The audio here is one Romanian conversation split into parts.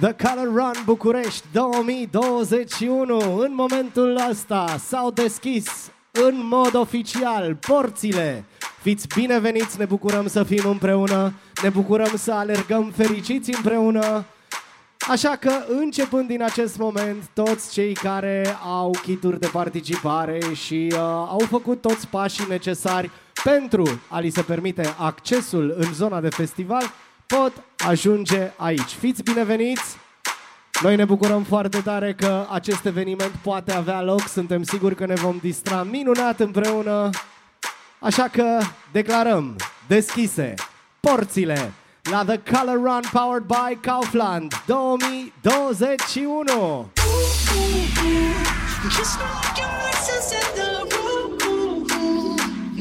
The Color Run București 2021. În momentul ăsta s-au deschis în mod oficial porțile. Fiți bineveniți, ne bucurăm să fim împreună, ne bucurăm să alergăm fericiți împreună. Așa că, începând din acest moment, toți cei care au kituri de participare și uh, au făcut toți pașii necesari pentru a li se permite accesul în zona de festival, pot ajunge aici. Fiți bineveniți! Noi ne bucurăm foarte tare că acest eveniment poate avea loc. Suntem siguri că ne vom distra minunat împreună. Așa că declarăm deschise porțile la The Color Run powered by Kaufland 2021.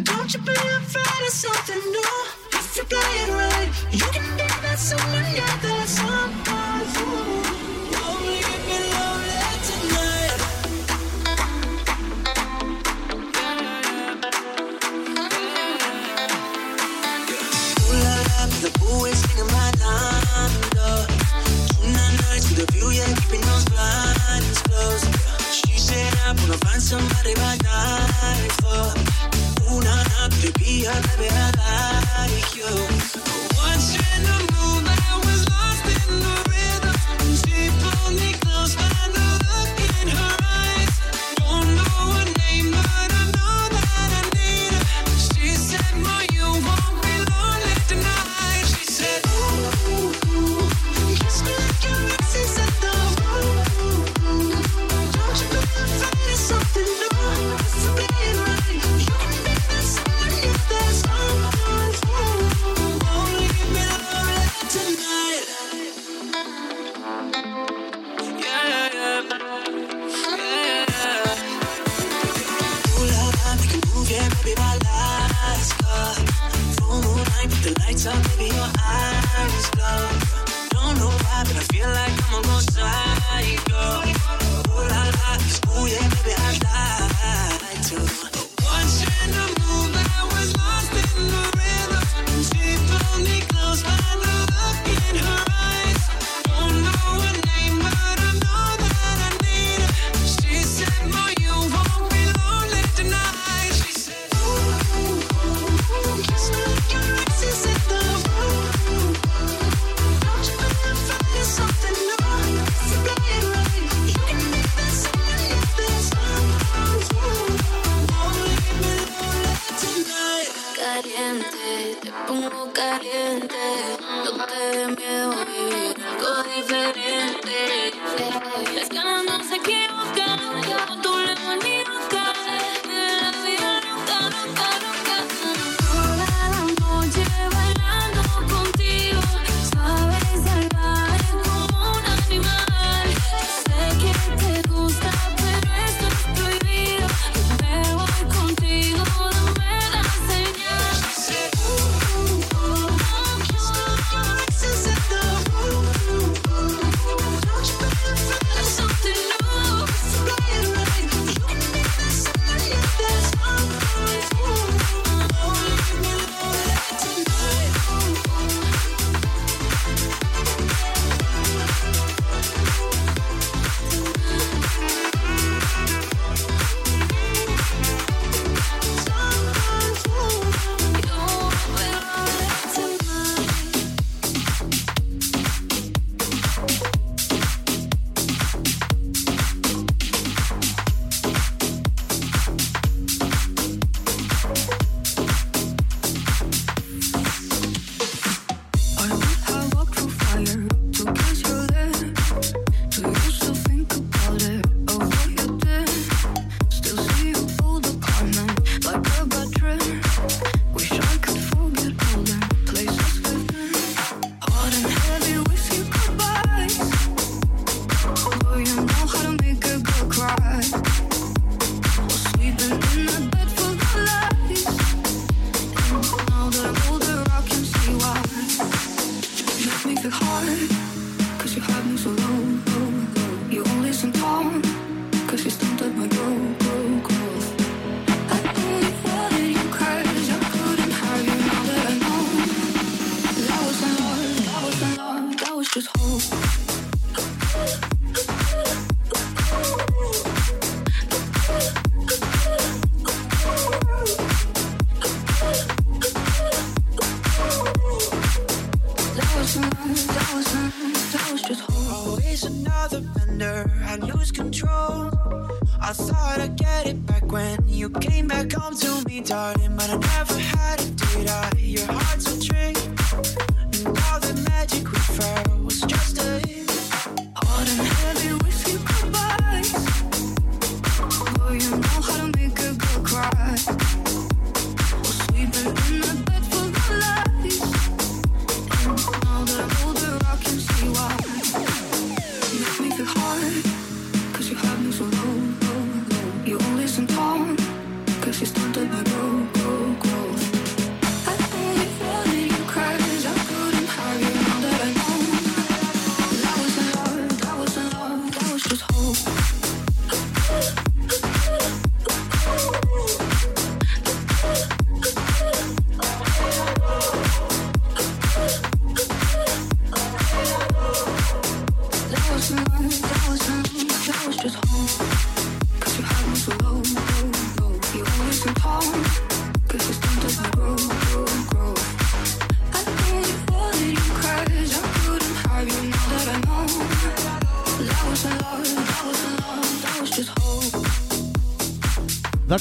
Don't you be afraid of something new. you play it right, you can be that someone, yeah, that's someone. said I'm gonna find somebody my life for. Ooh, nah, nah, to be a baby, I like you. Once in the moon, I was lost in the rhythm. She pulled me close, but I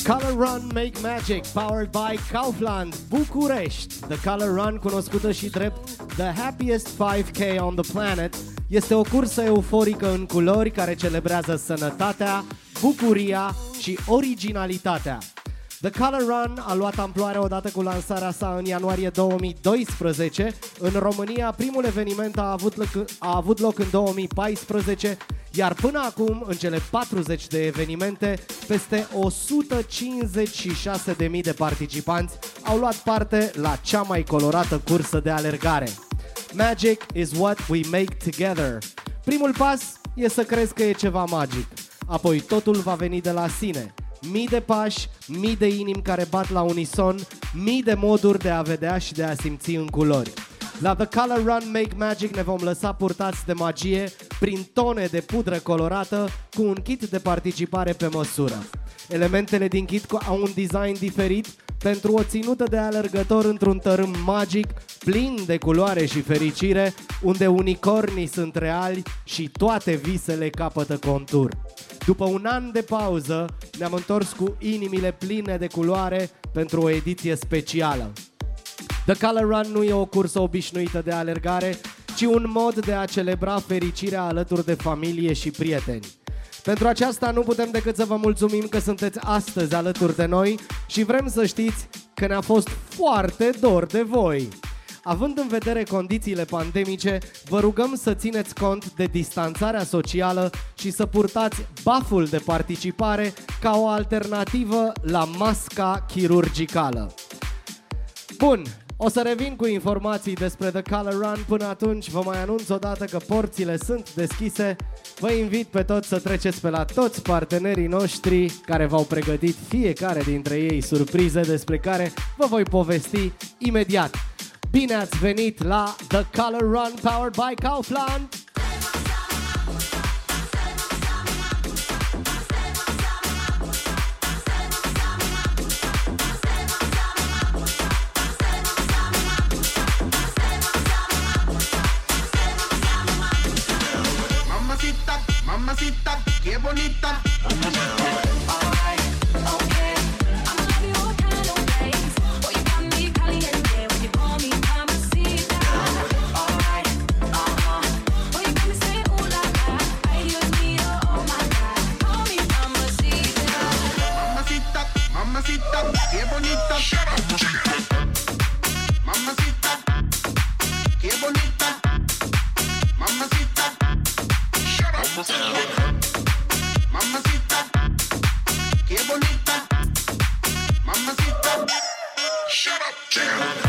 Color Run Make Magic, powered by Kaufland, București. The Color Run, cunoscută și drept The Happiest 5K on the Planet, este o cursă euforică în culori care celebrează sănătatea, bucuria și originalitatea. The Color Run a luat amploare odată cu lansarea sa în ianuarie 2012. În România, primul eveniment a avut loc, a avut loc în 2014, iar până acum, în cele 40 de evenimente, peste 156.000 de participanți au luat parte la cea mai colorată cursă de alergare. Magic is what we make together. Primul pas e să crezi că e ceva magic. Apoi totul va veni de la sine. Mii de pași, mii de inimi care bat la unison, mii de moduri de a vedea și de a simți în culori. La The Color Run Make Magic ne vom lăsa purtați de magie prin tone de pudră colorată cu un kit de participare pe măsură. Elementele din kit cu- au un design diferit pentru o ținută de alergător într-un tărâm magic, plin de culoare și fericire, unde unicornii sunt reali și toate visele capătă contur. După un an de pauză, ne-am întors cu inimile pline de culoare pentru o ediție specială. The Color Run nu e o cursă obișnuită de alergare, ci un mod de a celebra fericirea alături de familie și prieteni. Pentru aceasta nu putem decât să vă mulțumim că sunteți astăzi alături de noi și vrem să știți că ne-a fost foarte dor de voi. Având în vedere condițiile pandemice, vă rugăm să țineți cont de distanțarea socială și să purtați baful de participare ca o alternativă la masca chirurgicală. Bun, o să revin cu informații despre The Color Run. Până atunci vă mai anunț odată că porțile sunt deschise. Vă invit pe toți să treceți pe la toți partenerii noștri care v-au pregătit fiecare dintre ei surprize despre care vă voi povesti imediat. Bine ați venit la The Color Run powered by Kaufland! Bonita. down.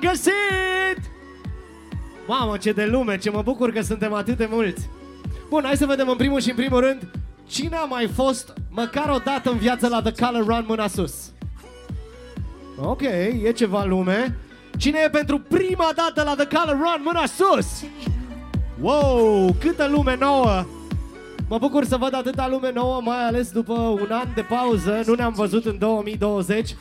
Run! Bine v-am găsit! Mamă, ce de lume, ce mă bucur că suntem atât de mulți. Bun, hai să vedem în primul și în primul rând cine a mai fost măcar o dată în viață la The Color Run mâna sus. Ok, e ceva lume. Cine e pentru prima dată la The Color Run mâna sus? Wow, câtă lume nouă! Mă bucur să văd atâta lume nouă, mai ales după un an de pauză. Nu ne-am văzut în 2020.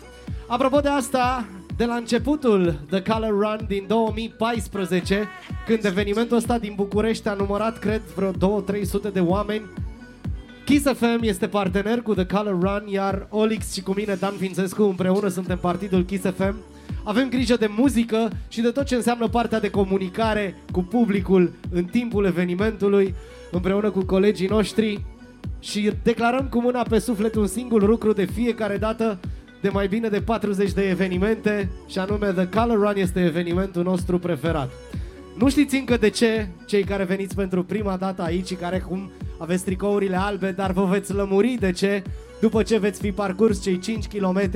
Apropo de asta, de la începutul The Color Run din 2014, când evenimentul ăsta din București a numărat, cred, vreo 2-300 de oameni, Kiss FM este partener cu The Color Run, iar Olix și cu mine, Dan Fințescu, împreună suntem partidul Kiss FM. Avem grijă de muzică și de tot ce înseamnă partea de comunicare cu publicul în timpul evenimentului, împreună cu colegii noștri și declarăm cu mâna pe suflet un singur lucru de fiecare dată de mai bine de 40 de evenimente și anume The Color Run este evenimentul nostru preferat. Nu știți încă de ce, cei care veniți pentru prima dată aici și care acum aveți tricourile albe, dar vă veți lămuri de ce după ce veți fi parcurs cei 5 km,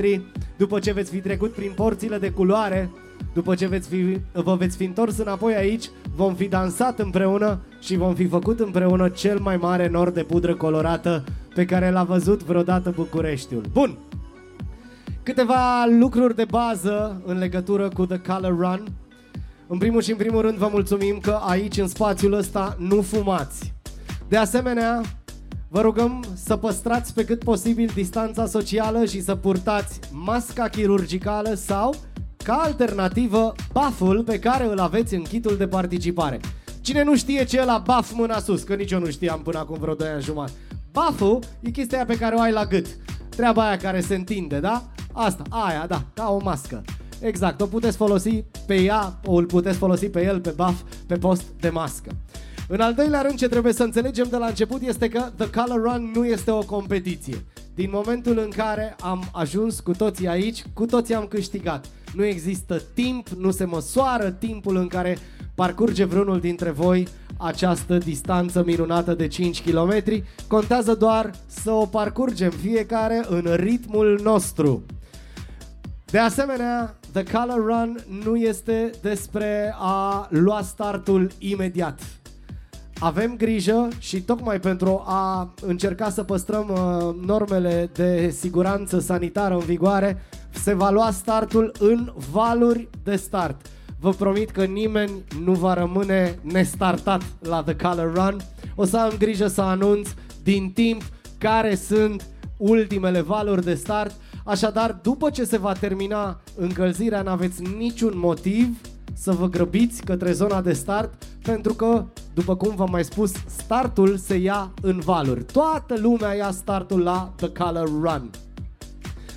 după ce veți fi trecut prin porțile de culoare, după ce veți fi, vă veți fi întors înapoi aici, vom fi dansat împreună și vom fi făcut împreună cel mai mare nor de pudră colorată pe care l-a văzut vreodată Bucureștiul. Bun! Câteva lucruri de bază în legătură cu The Color Run. În primul și în primul rând vă mulțumim că aici în spațiul ăsta nu fumați. De asemenea, vă rugăm să păstrați pe cât posibil distanța socială și să purtați masca chirurgicală sau, ca alternativă, buff-ul pe care îl aveți în kitul de participare. Cine nu știe ce e la buff mâna sus, că nici eu nu știam până acum vreo 2 ani jumătate. Buff-ul e chestia aia pe care o ai la gât. Treaba aia care se întinde, da? Asta, aia, da, ca o mască. Exact, o puteți folosi pe ea, o îl puteți folosi pe el, pe buff, pe post de mască. În al doilea rând, ce trebuie să înțelegem de la început este că The Color Run nu este o competiție. Din momentul în care am ajuns cu toții aici, cu toții am câștigat. Nu există timp, nu se măsoară timpul în care parcurge vreunul dintre voi această distanță minunată de 5 km. Contează doar să o parcurgem fiecare în ritmul nostru. De asemenea, The Color Run nu este despre a lua startul imediat. Avem grijă și tocmai pentru a încerca să păstrăm uh, normele de siguranță sanitară în vigoare, se va lua startul în valuri de start. Vă promit că nimeni nu va rămâne nestartat la The Color Run. O să am grijă să anunț din timp care sunt ultimele valuri de start. Așadar, după ce se va termina încălzirea, n-aveți niciun motiv să vă grăbiți către zona de start, pentru că, după cum v-am mai spus, startul se ia în valuri. Toată lumea ia startul la The Color Run.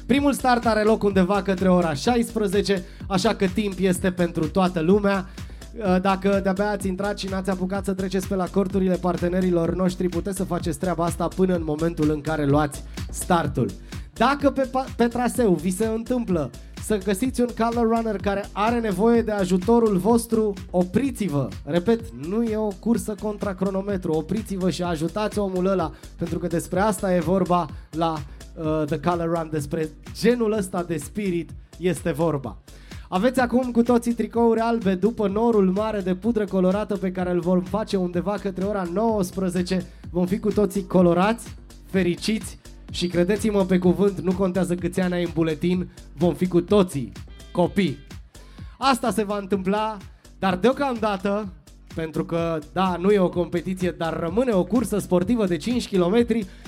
Primul start are loc undeva către ora 16, așa că timp este pentru toată lumea. Uh, Dacă de-abia ați intrat și n-ați apucat să treceți pe la corturile partenerilor noștri, puteți să faceți treaba asta până în momentul în care luați startul. Dacă pe, pa- pe traseu vi se întâmplă să găsiți un color runner care are nevoie de ajutorul vostru, opriți-vă. Repet, nu e o cursă contra cronometru, opriți-vă și ajutați omul ăla, pentru că despre asta e vorba la uh, The Color Run, despre genul ăsta de spirit este vorba. Aveți acum cu toții tricouri albe după norul mare de pudră colorată pe care îl vom face undeva către ora 19. Vom fi cu toții colorați, fericiți și credeți-mă pe cuvânt, nu contează câți ani ai în buletin, vom fi cu toții copii. Asta se va întâmpla, dar deocamdată, pentru că, da, nu e o competiție, dar rămâne o cursă sportivă de 5 km,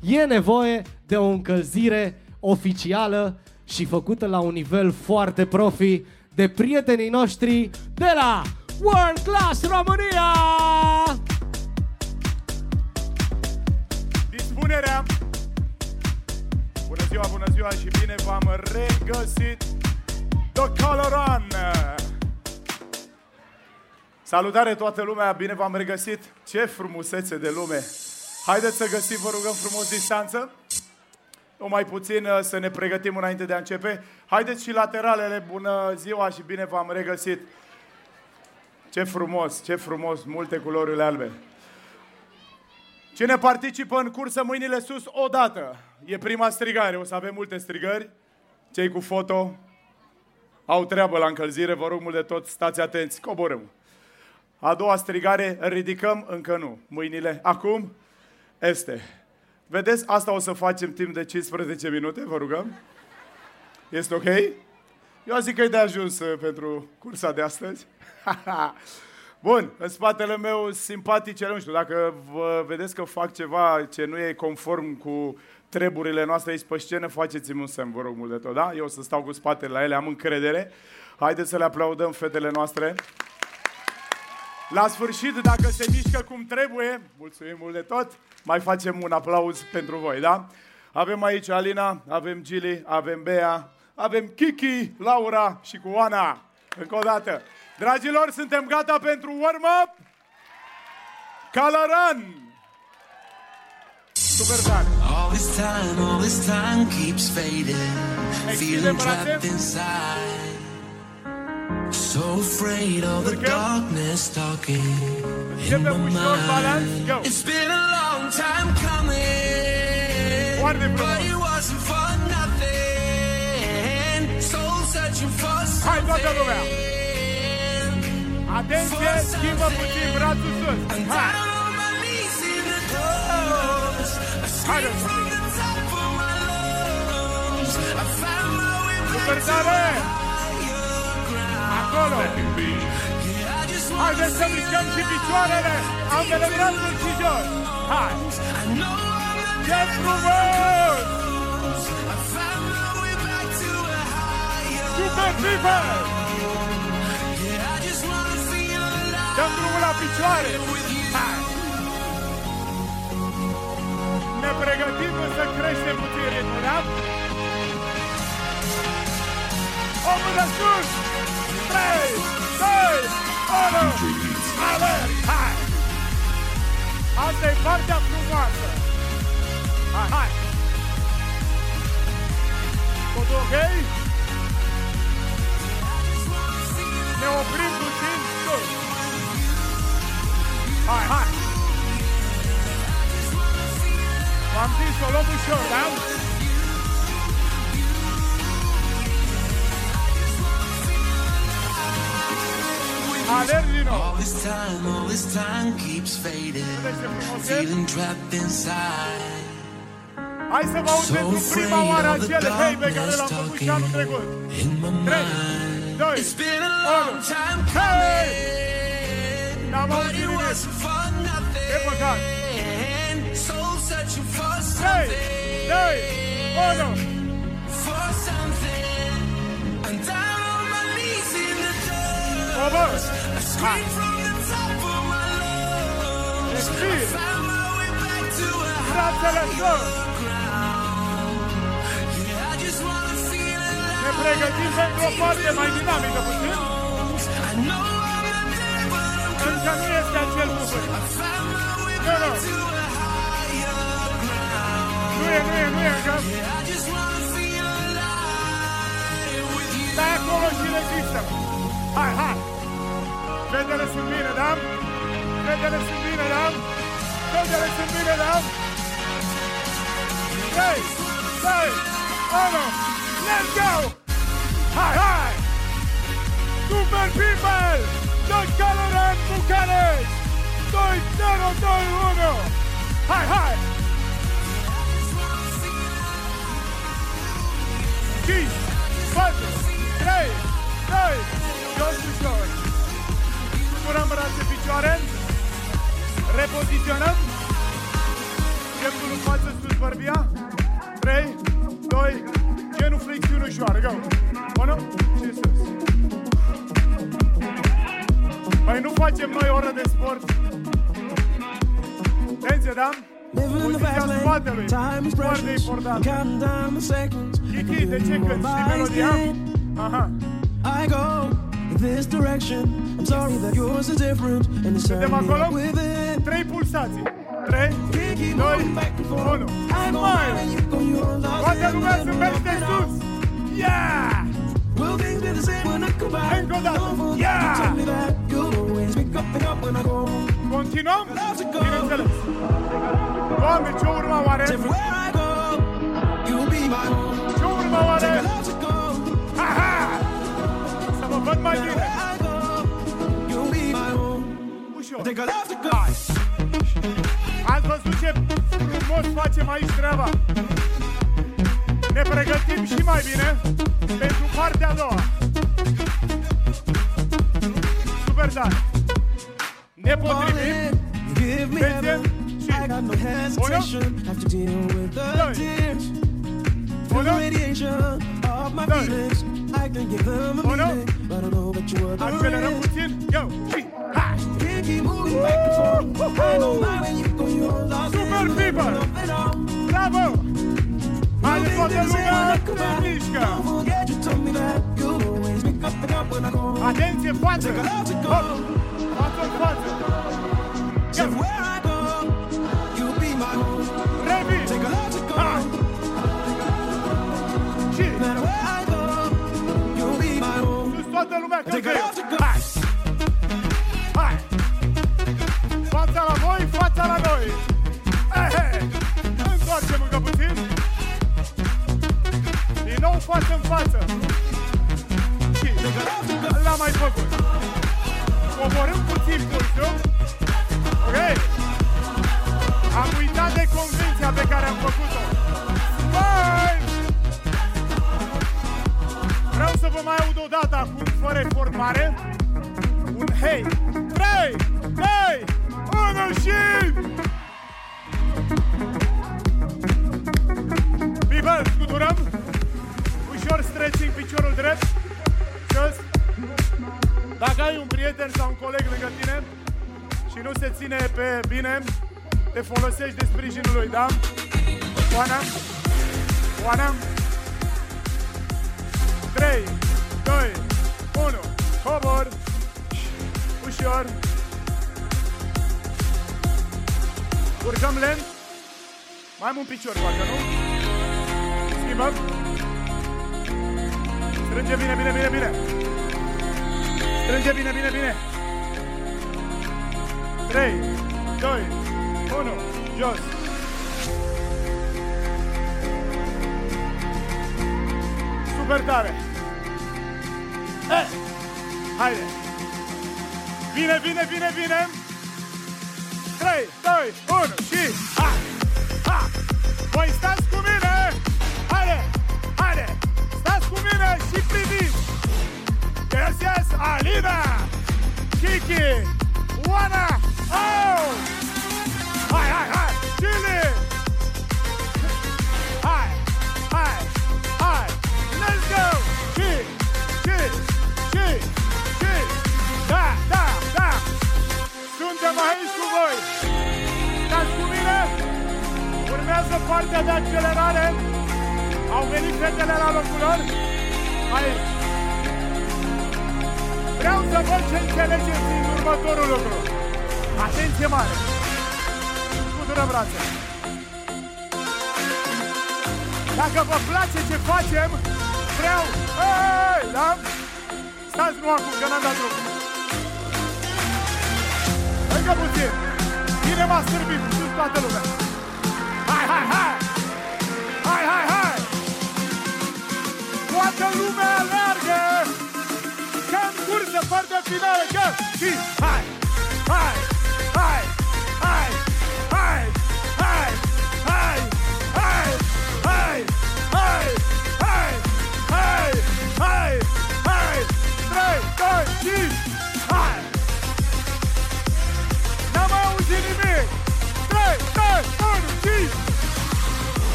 e nevoie de o încălzire oficială și făcută la un nivel foarte profi de prietenii noștri de la World Class România! Dispunerea! Bună ziua, bună ziua și bine v-am regăsit The Color On! Salutare toată lumea, bine v-am regăsit! Ce frumusețe de lume! Haideți să găsim, vă rugăm frumos, distanță. O mai puțin uh, să ne pregătim înainte de a începe. Haideți și lateralele, bună ziua și bine v-am regăsit! Ce frumos, ce frumos, multe culorile albe. Cine participă în cursă, mâinile sus odată. E prima strigare, o să avem multe strigări. Cei cu foto au treabă la încălzire, vă rog mult de tot, stați atenți, coborâm. A doua strigare, ridicăm, încă nu. Mâinile, acum, este. Vedeți, asta o să facem timp de 15 minute, vă rugăm. Este ok? Eu zic că e de ajuns uh, pentru cursa de astăzi. Bun, în spatele meu simpatice, nu știu, dacă vă vedeți că fac ceva ce nu e conform cu treburile noastre aici pe scenă, faceți-mi un semn, vă rog mult de tot, da? Eu o să stau cu spatele la ele, am încredere. Haideți să le aplaudăm fetele noastre. La sfârșit, dacă se mișcă cum trebuie, mulțumim mult de tot, mai facem un aplauz pentru voi, da? Avem aici Alina, avem Gili, avem Bea, avem Kiki, Laura și cu Oana. Încă o dată. Dragilor, suntem gata pentru warm-up? Coloran! Super tare! All this time, all this time keeps fading. Feeling trapped inside. So afraid of the darkness talking in my Începem ușor, balans, go! mind. It's been a long time coming, but it wasn't for nothing. Soul searching for something. Atenție, schimbă puțin brațul sus! Hai! Higher ground. Acolo! Yeah, I just wanna Haideți să feel mișcăm și alive. picioarele! Ambele brațuri și jos! Hai! I know I'm not Ce frumos! I found my way back to a higher Super super! Yeah, I just wanna feel alive Dăm drumul la picioare! with you. Hai! Ne pregătim să creștem puțin ritmul, da? O mână sus! 3, 2, 1! Alerg! Hai! Asta e partea frumoasă! Hai, hai! Totul ok? Ne oprim puțin sus! Hai, hai! V-am zis, o luăm ușor, da? Alerg din nou! All this time, all this time keeps fading. Vedeți ce frumos e? Feeling trapped inside. Hai să vă aud So pentru prima oară afraid of the acel hei pe care darkness l-am făcut și talking anul trecut. in my Trei, mind. doi, It's been a unu. long time Hei! coming, N-am but auzit it nimic. wasn't for nothing. E păcat. Soul searching for something, doi, unu. for something. I'm down on my knees in the O, bă! dust. I scream from the top of my lungs. Respir! Found my way back to a sus! ground. Yeah, I just wanna feel alive. Ne pregătim pentru o parte mai dinamică puțin. I know I'm not there, but I'm Încă nu este acel cuvânt. found my way Nu, nu. back to a higher feel alive with you. Stai acolo și rezistă. Hai, hai! Fetele sunt bine, da? Fetele sunt bine, da? Fetele sunt bine, da? 3, 2, 1, let's go! Hai, hai! Super People! The Coloran Bucarest! 2, 0, 2, 1! Hai, hai! 5, 4, 3, 2, jos ușor. Curăm brațe, picioare. Repoziționăm. Pieptul în față, sus bărbia. 3, 2, genuflexiune ușoară. Go! 1 și sus. Păi nu facem noi oră de sport. Atenție, da? Living in the Poziția fast lane, spatelui. time is Foarte precious. important. Counting down the seconds. Kiki, de ce cânti? Știi melodia? Aha. I go in this direction. I'm sorry that yours is different, and it's Suntem turning me acolo? up within. Trei pulsații. 3, Can't keep 2, moving back and forth. 1. I go mine and you go yours. Lost Toată in lumea the se middle of merge it sus. all. Yeah! Will things be the same when I come back? Încă o dată. Don't forget Yeah! you told me that you'll always pick up and up when I go home. Continuăm? Bineînțeles. Doamne, ce urma oare? Everywhere I go, you'll be my home. Ce urma oare? Take a love to go. Aha! Să mă văd mai bine. Everywhere I go, you'll be my home. Ușor. Take a love to go. Ați văzut ce frumos facem aici treaba? Ne pregătim și mai bine pentru partea a doua. Super tare. Ne potrivim. Darling, got no hesitation. Have to deal with the Doi. tears. Feel the Unu. radiation of my Doi. feelings. I can give them a Unu. meaning, but I know that you are the Accelerăm risk. puțin. Go! Și hai! Can't keep moving back and forth. I know mine when you go, you're lost Super in the people. middle of it all. Bravo! Haide Will toată things be the same lumea when home. sus toată lumea că Take a love to go. Hai! Hai! Fața la voi, fața la noi! Ehe! Întoarcem încă puțin! Din nou față în față! Și l-am mai făcut! Coborâm puțin pulsul. Ok? Am uitat de convenția pe care am făcut-o. Bye! Vreau să vă mai aud o dată acum, fără formare. Un hei! 3, 2, 1 și... People, scuturăm. Ușor stretching piciorul drept. Jos. Dacă ai un prieten sau un coleg lângă tine și nu se ține pe bine, te folosești de sprijinul lui, da? Oana? Oana? 3, 2, 1, cobor, ușor, urcăm lent, mai am un picior, parcă nu? Schimbăm, strânge bine, bine, bine, bine, strânge bine, bine, bine, 3, 2, 1, jos, super tare. Eh, haide. Vine, vine, vine, vine. 3, 2, 1 și ha, ha. Voi stați cu mine. Haide, haide. Stați cu mine și priviți. Yes, yes, Alina. Kiki. Oana. Oh.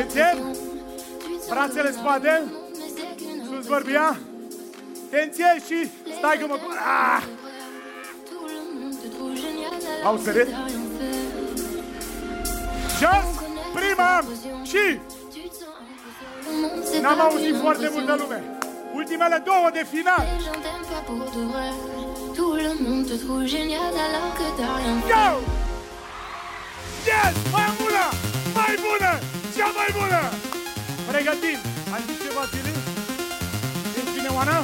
Înțeleg? Brațele spate. Sus vorbia. Tenție și stai că mă... Ah! Au sărit? Jos! Prima! Și... N-am auzit foarte multă lume. Ultimele două de final. Go! Yes! Mai bună! Mai bună! Cea mai bună! Pregătim! Ai zis ceva, Tili? Ești bine, Oana?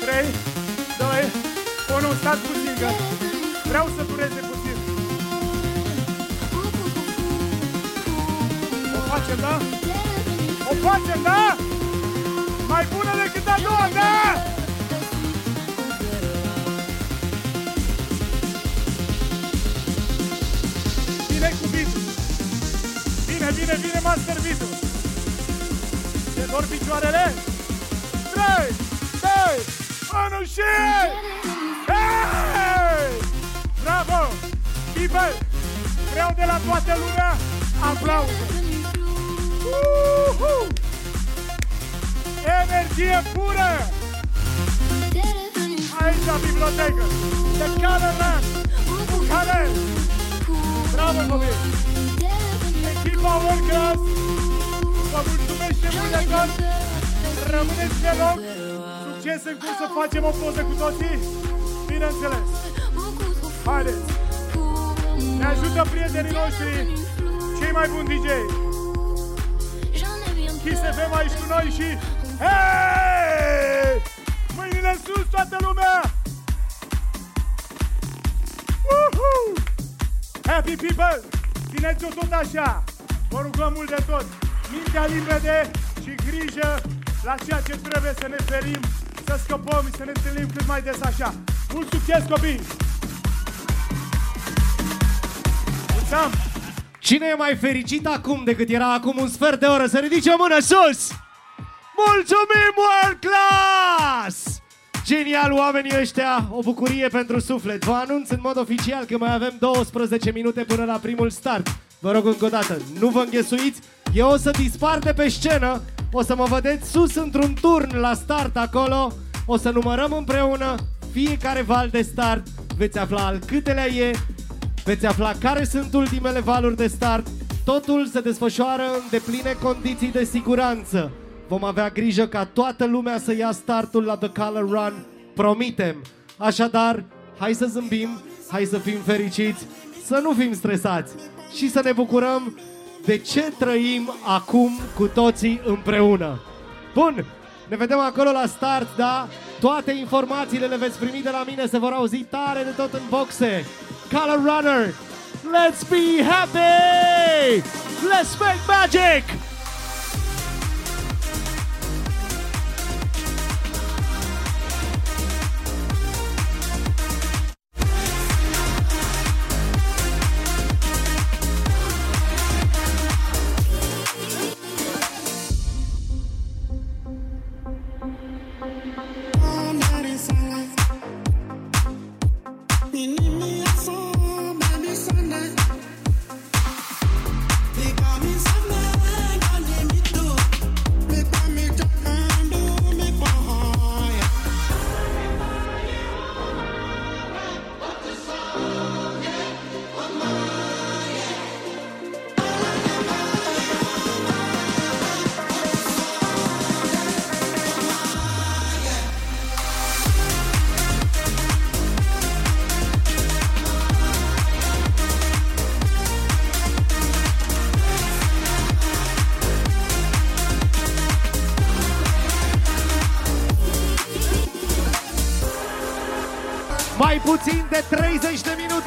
3, 2, 1, stați puțin, că vreau să dureze puțin. O facem, da? O facem, da? Mai bună decât a doua, da? Bine cu beat Bine, bine, bine master beat Se dor picioarele 3, 2, 1 și Hey! Bravo! People! Vreau de la toată lumea aplauze! Uhu! Energie pură! Aici la bibliotecă! The Color Run! Bucharest! Bravo, copii! Echipa World Class! Vă mulțumește mult de tot! Rămâneți pe loc! Succes în curs să facem o poză cu toții! Bineînțeles! Haideți! Ne ajută prietenii noștri, cei mai buni DJ! Kiss FM aici cu noi și... Hei! Mâinile sus, toată lumea! Happy people! Țineți-o tot așa! Vă rugăm mult de tot! Mintea limpede și grijă la ceea ce trebuie să ne ferim, să scăpăm și să ne întâlnim cât mai des așa. Mult succes, copii! Mulțumim! Cine e mai fericit acum decât era acum un sfert de oră? Să ridice o mână sus! Mulțumim, World Class! Genial, oamenii ăștia, o bucurie pentru suflet. Vă anunț în mod oficial că mai avem 12 minute până la primul start. Vă rog încă o dată, nu vă înghesuiți, eu o să dispar de pe scenă, o să mă vedeți sus într-un turn la start acolo, o să numărăm împreună fiecare val de start, veți afla al câtelea e, Veți afla care sunt ultimele valuri de start. Totul se desfășoară în depline condiții de siguranță. Vom avea grijă ca toată lumea să ia startul la The Color Run Promitem. Așadar, hai să zâmbim, hai să fim fericiți, să nu fim stresați și să ne bucurăm de ce trăim acum cu toții împreună. Bun, ne vedem acolo la start, da? Toate informațiile le veți primi de la mine, se vor auzi tare de tot în boxe. Color Runner, let's be happy! Let's make magic!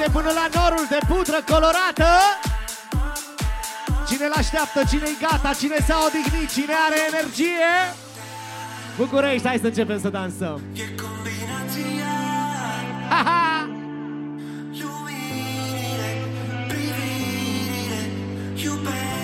30 de minute până la norul de pudră colorată. Cine l-așteaptă, cine-i gata, cine s-a odihnit, cine are energie? București, hai să începem să dansăm. Ha, ha! Starea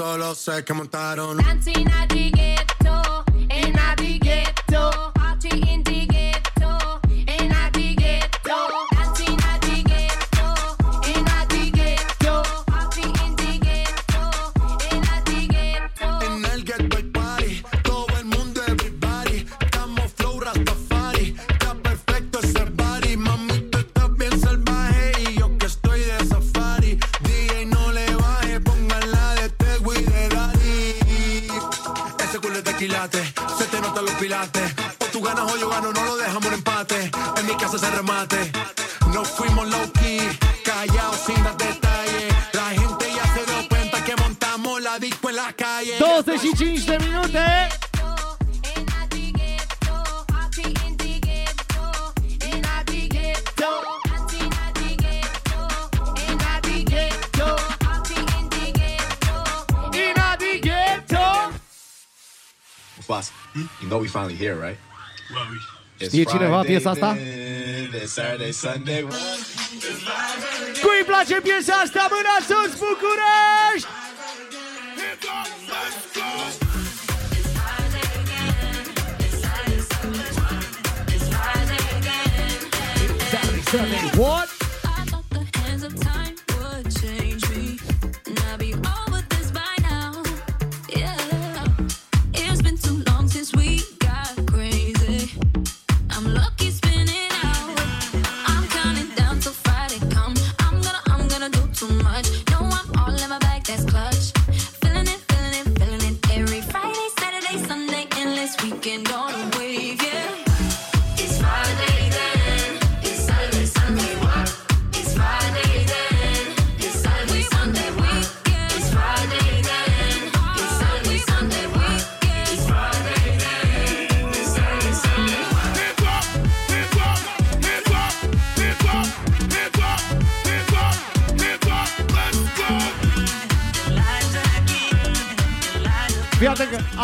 solo sé que montaron Fanzi in Ese culo de quilate, se te notan los pilates. O tú ganas o yo gano, no lo dejamos un empate. En mi casa se remate. No fuimos low key, callados sin dar detalles. La gente ya se dio cuenta que montamos la disco en la calle. 12 y 15 minutos. Boss, you know we finally here, right? It's Știe cineva Friday piesa asta? then, It's Saturday, Sunday. Cui îi place piesa asta? Mâna sus, București! Sunday, what?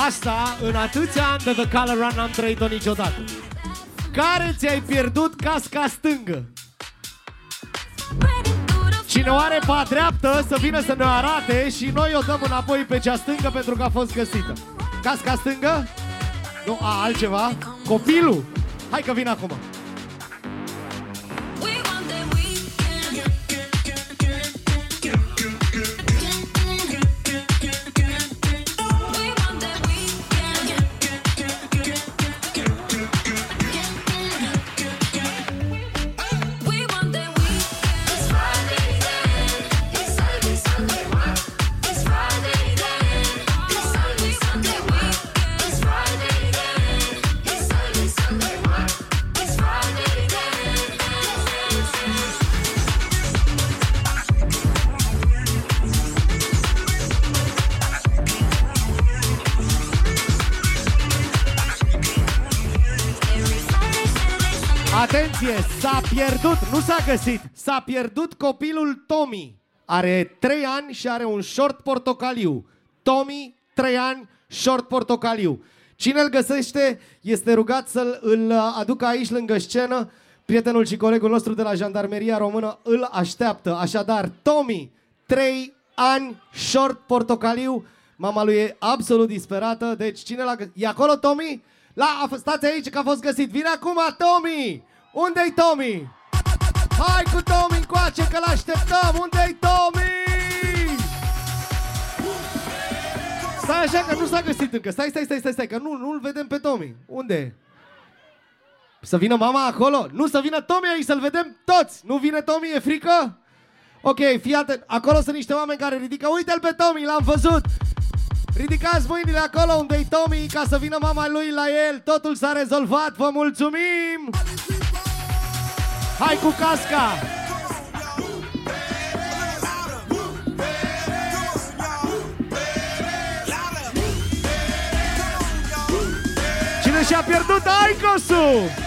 Asta, în atâția ani de The Color Run, n-am trăit-o niciodată. Care ți-ai pierdut casca stângă? Cine o are pe a dreaptă să vină să ne arate și noi o dăm înapoi pe cea stângă pentru că a fost găsită. Casca stângă? Nu, a, altceva? Copilul? Hai că vin acum. S-a găsit, s-a pierdut copilul Tommy. Are 3 ani și are un short portocaliu. Tommy, 3 ani, short portocaliu. Cine îl găsește este rugat să îl aducă aici lângă scenă. Prietenul și colegul nostru de la Jandarmeria Română îl așteaptă. Așadar, Tommy, 3 ani, short portocaliu. Mama lui e absolut disperată. Deci cine l-a găsit? E acolo Tommy? La, a- stați aici că a fost găsit. Vine acum Tommy! Unde-i Tommy? Hai cu Tommy încoace că l-așteptăm! Unde-i Tommy? Stai așa că nu s-a găsit încă. Stai, stai, stai, stai, stai că nu, nu-l vedem pe Tommy. Unde e? Să vină mama acolo? Nu, să vină Tommy aici, să-l vedem toți. Nu vine Tommy, e frică? Ok, fii atent. Acolo sunt niște oameni care ridică. Uite-l pe Tommy, l-am văzut. Ridicați mâinile acolo unde-i Tommy ca să vină mama lui la el. Totul s-a rezolvat, vă mulțumim! Hai cu casca! Cine și-a pierdut Aicosul?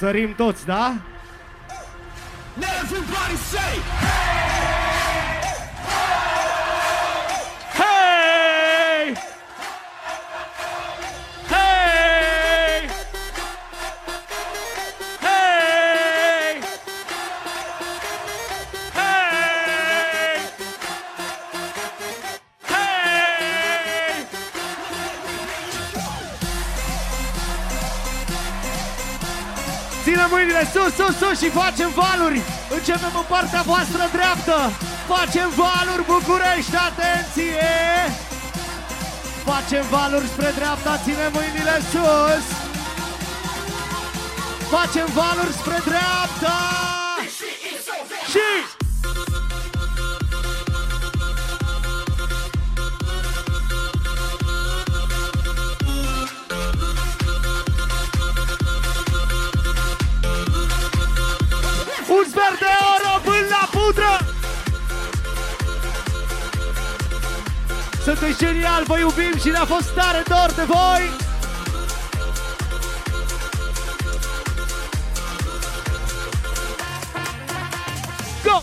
Sărim toți, da? sus, sus, sus și facem valuri Începem în partea voastră dreaptă Facem valuri București, atenție! Facem valuri spre dreapta, ține mâinile sus Facem valuri spre dreapta! iubim și ne-a fost tare dor de voi! Go!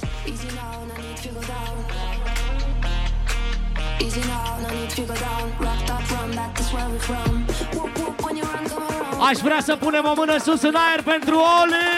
Aș vrea să punem o mână sus în aer pentru Oli!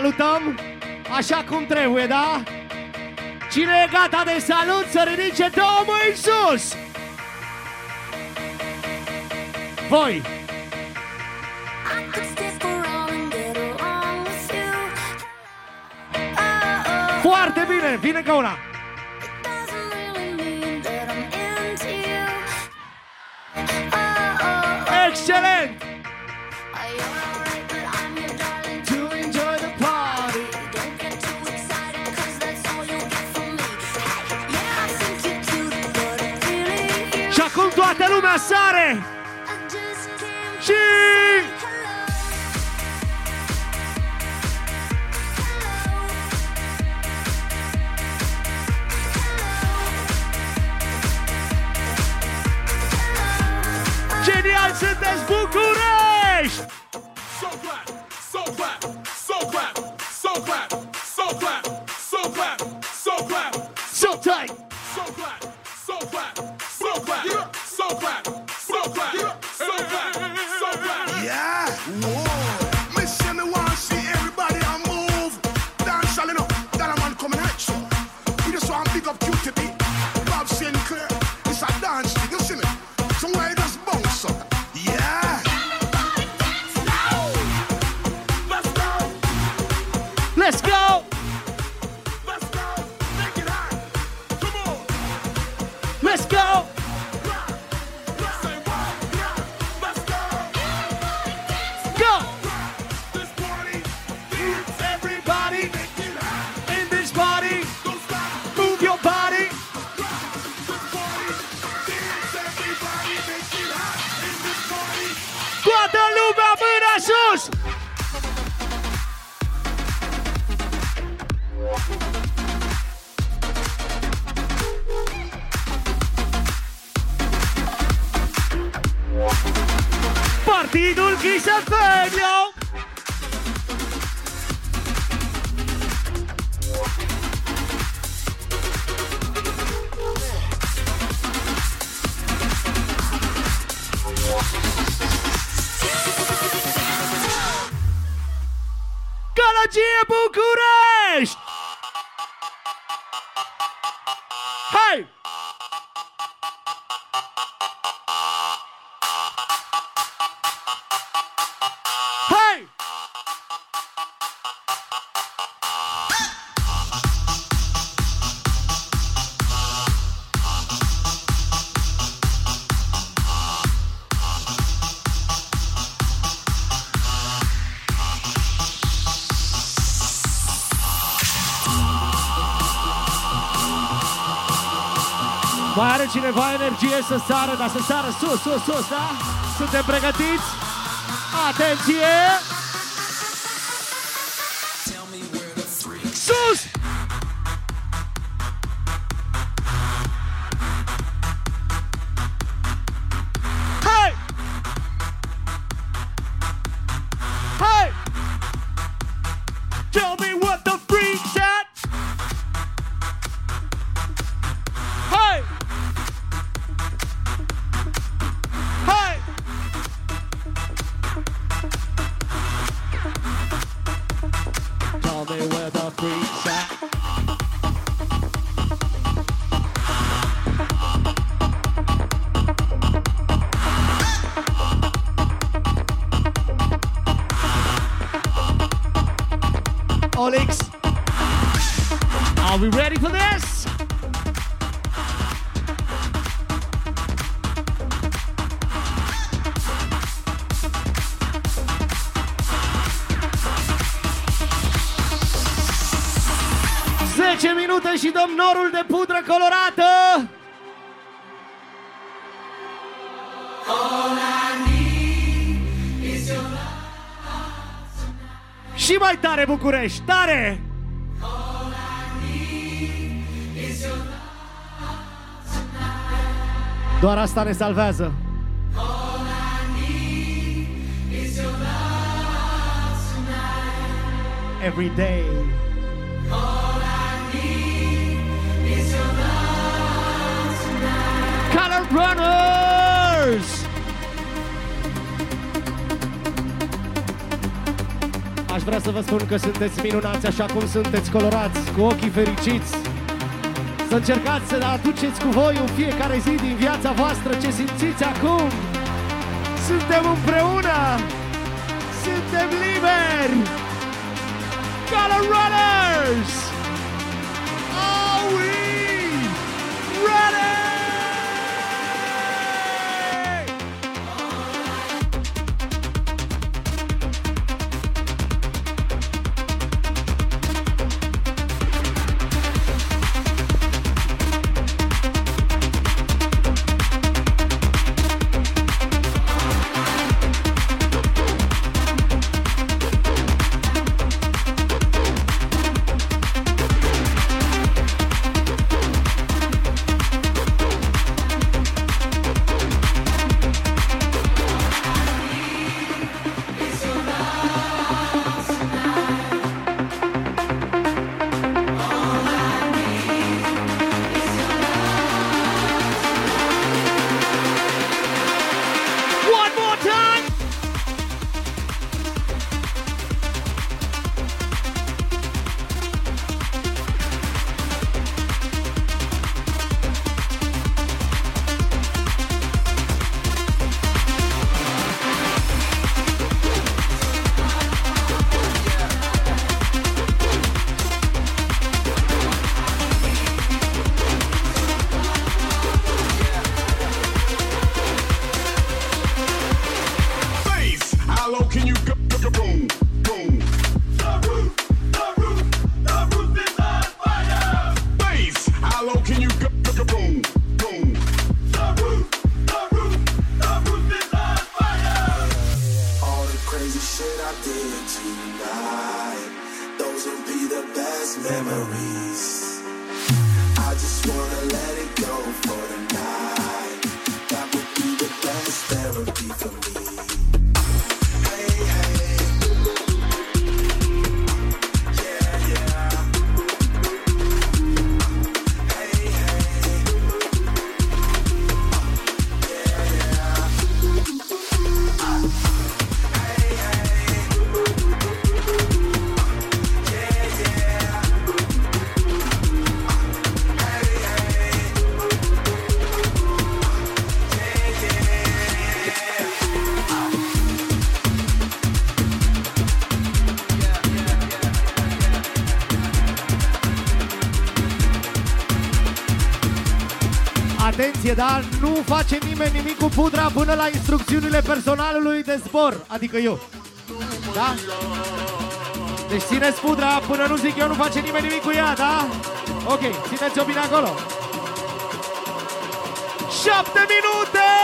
salutăm așa cum trebuie, da? Cine e gata de salut să ridice două mâini sus! Voi! Foarte bine! Vine ca una! cineva energie să sară, dar să sară sus, sus, sus, da? Suntem pregătiți? Atenție! și domnorul de pudră colorată! Și mai tare București, tare! Doar asta ne salvează. Every day. Brothers. Aș vrea să vă spun că sunteți minunați așa cum sunteți colorați, cu ochii fericiți. Să încercați să aduceți cu voi în fiecare zi din viața voastră ce simțiți acum. Suntem împreună! Suntem liberi! Color Runners! atenție, da? Nu face nimeni nimic cu pudra până la instrucțiunile personalului de zbor, adică eu. Da? Deci țineți pudra până nu zic eu, nu face nimeni nimic cu ea, da? Ok, țineți-o bine acolo. 7 minute!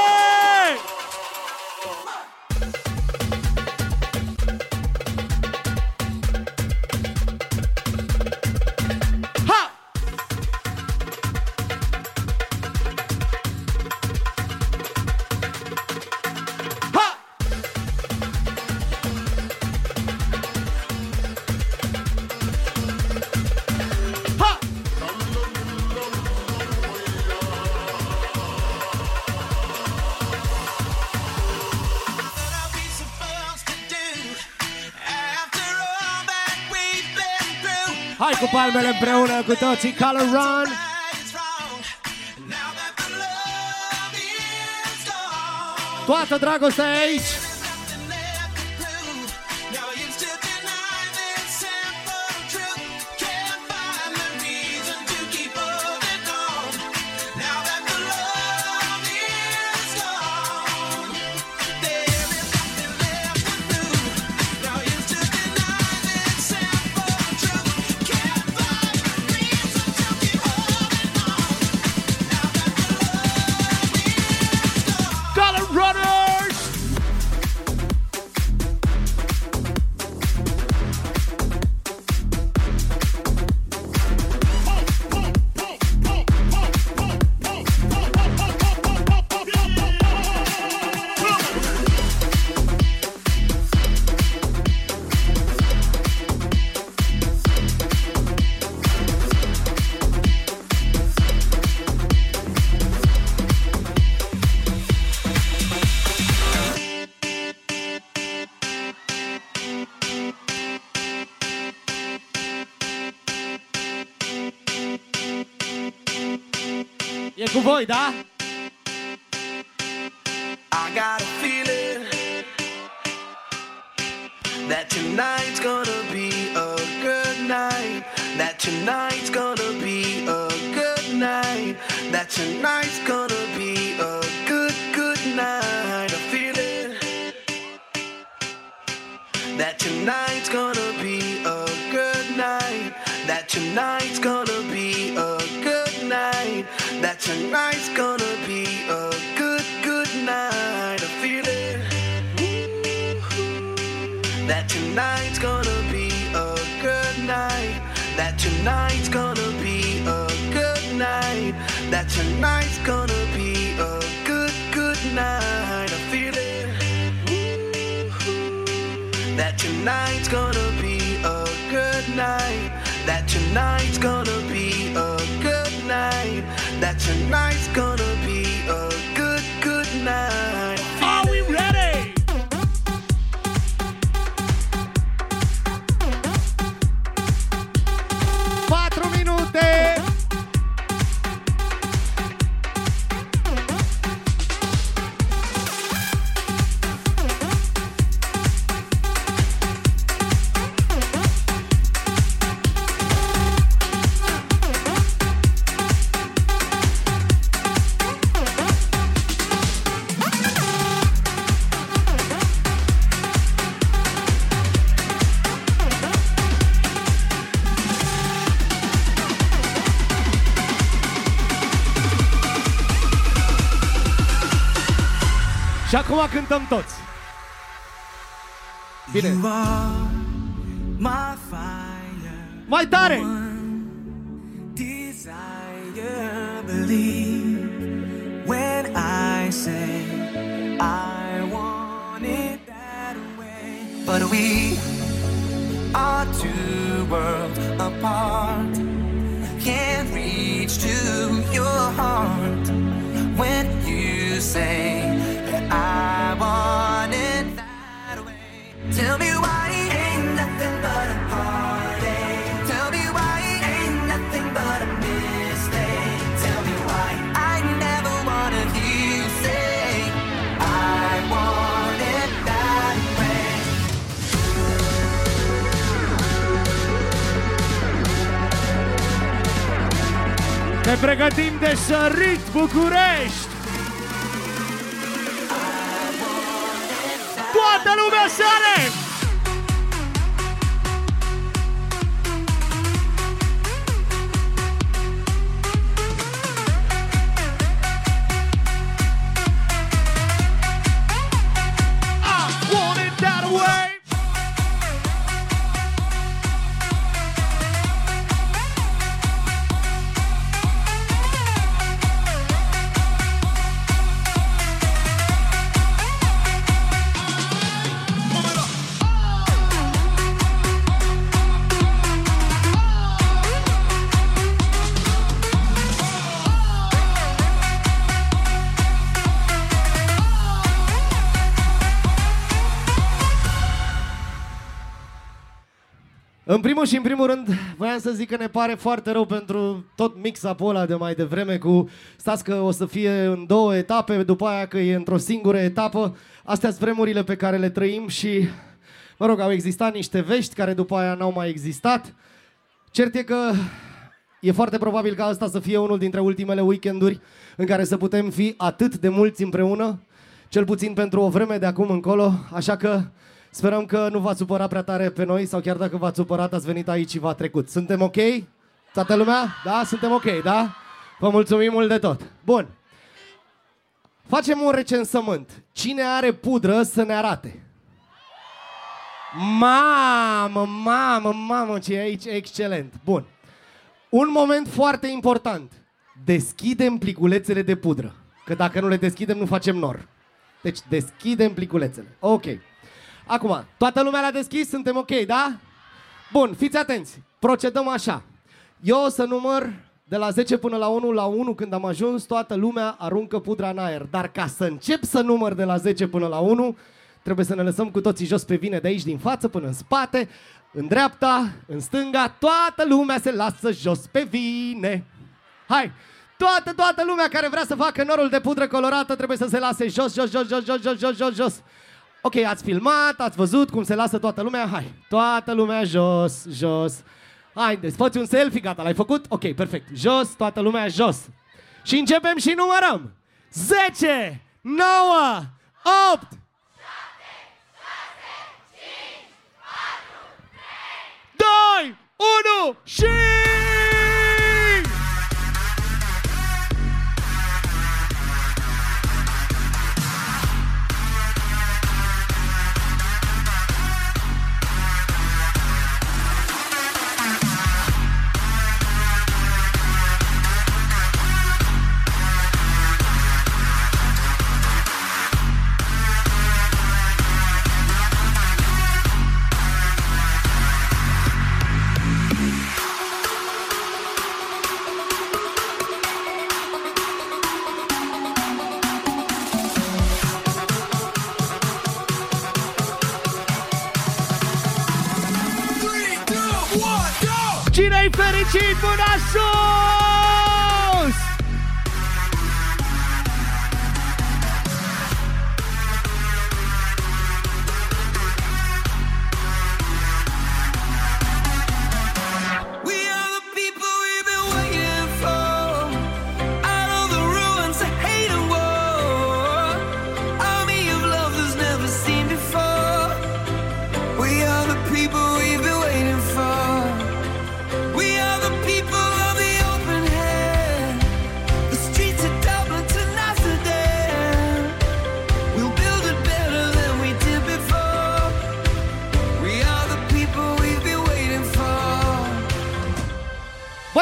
Palmele împreună cu toții Color Run Toată dragostea aici. 回答。acum cântăm toți. Bine. Mai tare! Augurei! Primul și în primul rând, voiam să zic că ne pare foarte rău pentru tot mix-up-ul ăla de mai devreme cu stați că o să fie în două etape, după aia că e într-o singură etapă. Astea sunt vremurile pe care le trăim și, mă rog, au existat niște vești care după aia n-au mai existat. Cert e că e foarte probabil ca asta să fie unul dintre ultimele weekenduri în care să putem fi atât de mulți împreună, cel puțin pentru o vreme de acum încolo, așa că sperăm că nu v-ați supărat prea tare pe noi sau chiar dacă v-ați supărat ați venit aici și v-a trecut. Suntem ok? Toată lumea? Da? Suntem ok, da? Vă mulțumim mult de tot. Bun. Facem un recensământ. Cine are pudră să ne arate? Mamă, mamă, mamă, ce e aici excelent. Bun. Un moment foarte important. Deschidem pliculețele de pudră. Că dacă nu le deschidem, nu facem nor. Deci deschidem pliculețele. Ok. Acum, toată lumea l-a deschis? Suntem ok, da? Bun, fiți atenți. Procedăm așa. Eu o să număr de la 10 până la 1, la 1 când am ajuns, toată lumea aruncă pudra în aer. Dar ca să încep să număr de la 10 până la 1, trebuie să ne lăsăm cu toții jos pe vine de aici din față până în spate, în dreapta, în stânga, toată lumea se lasă jos pe vine. Hai! Toată, toată lumea care vrea să facă norul de pudră colorată trebuie să se lase jos, jos, jos, jos, jos, jos, jos, jos, jos. Ok, ați filmat, ați văzut cum se lasă toată lumea? Hai, toată lumea jos, jos. Haideți, fă un selfie, gata, l-ai făcut? Ok, perfect. Jos, toată lumea jos. Și începem și numărăm. 10, 9, 8, 2, 1 și... Vitinho Nação!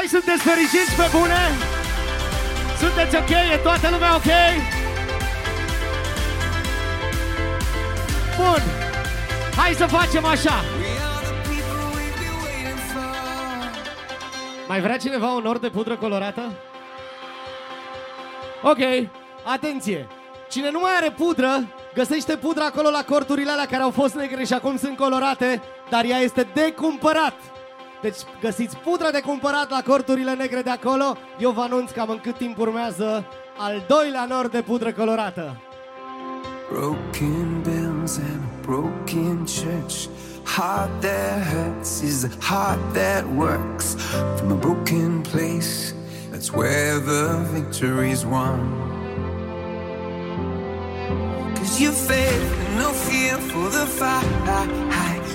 Băi, sunteți fericiți pe bune? Sunteți ok? E toată lumea ok? Bun. Hai să facem așa. Mai vrea cineva un nor de pudră colorată? Ok, atenție! Cine nu mai are pudră, găsește pudra acolo la corturile alea care au fost negre și acum sunt colorate, dar ea este de cumpărat. Deci găsiți pudra de cumpărat la corturile negre de acolo. Eu vă anunț cam în cât timp urmează al doilea nor de pudră colorată. Broken bells and a broken church. Heart that hurts is a heart that works. From a broken place, that's where the victory's won. Cause you faith and no fear for the fight.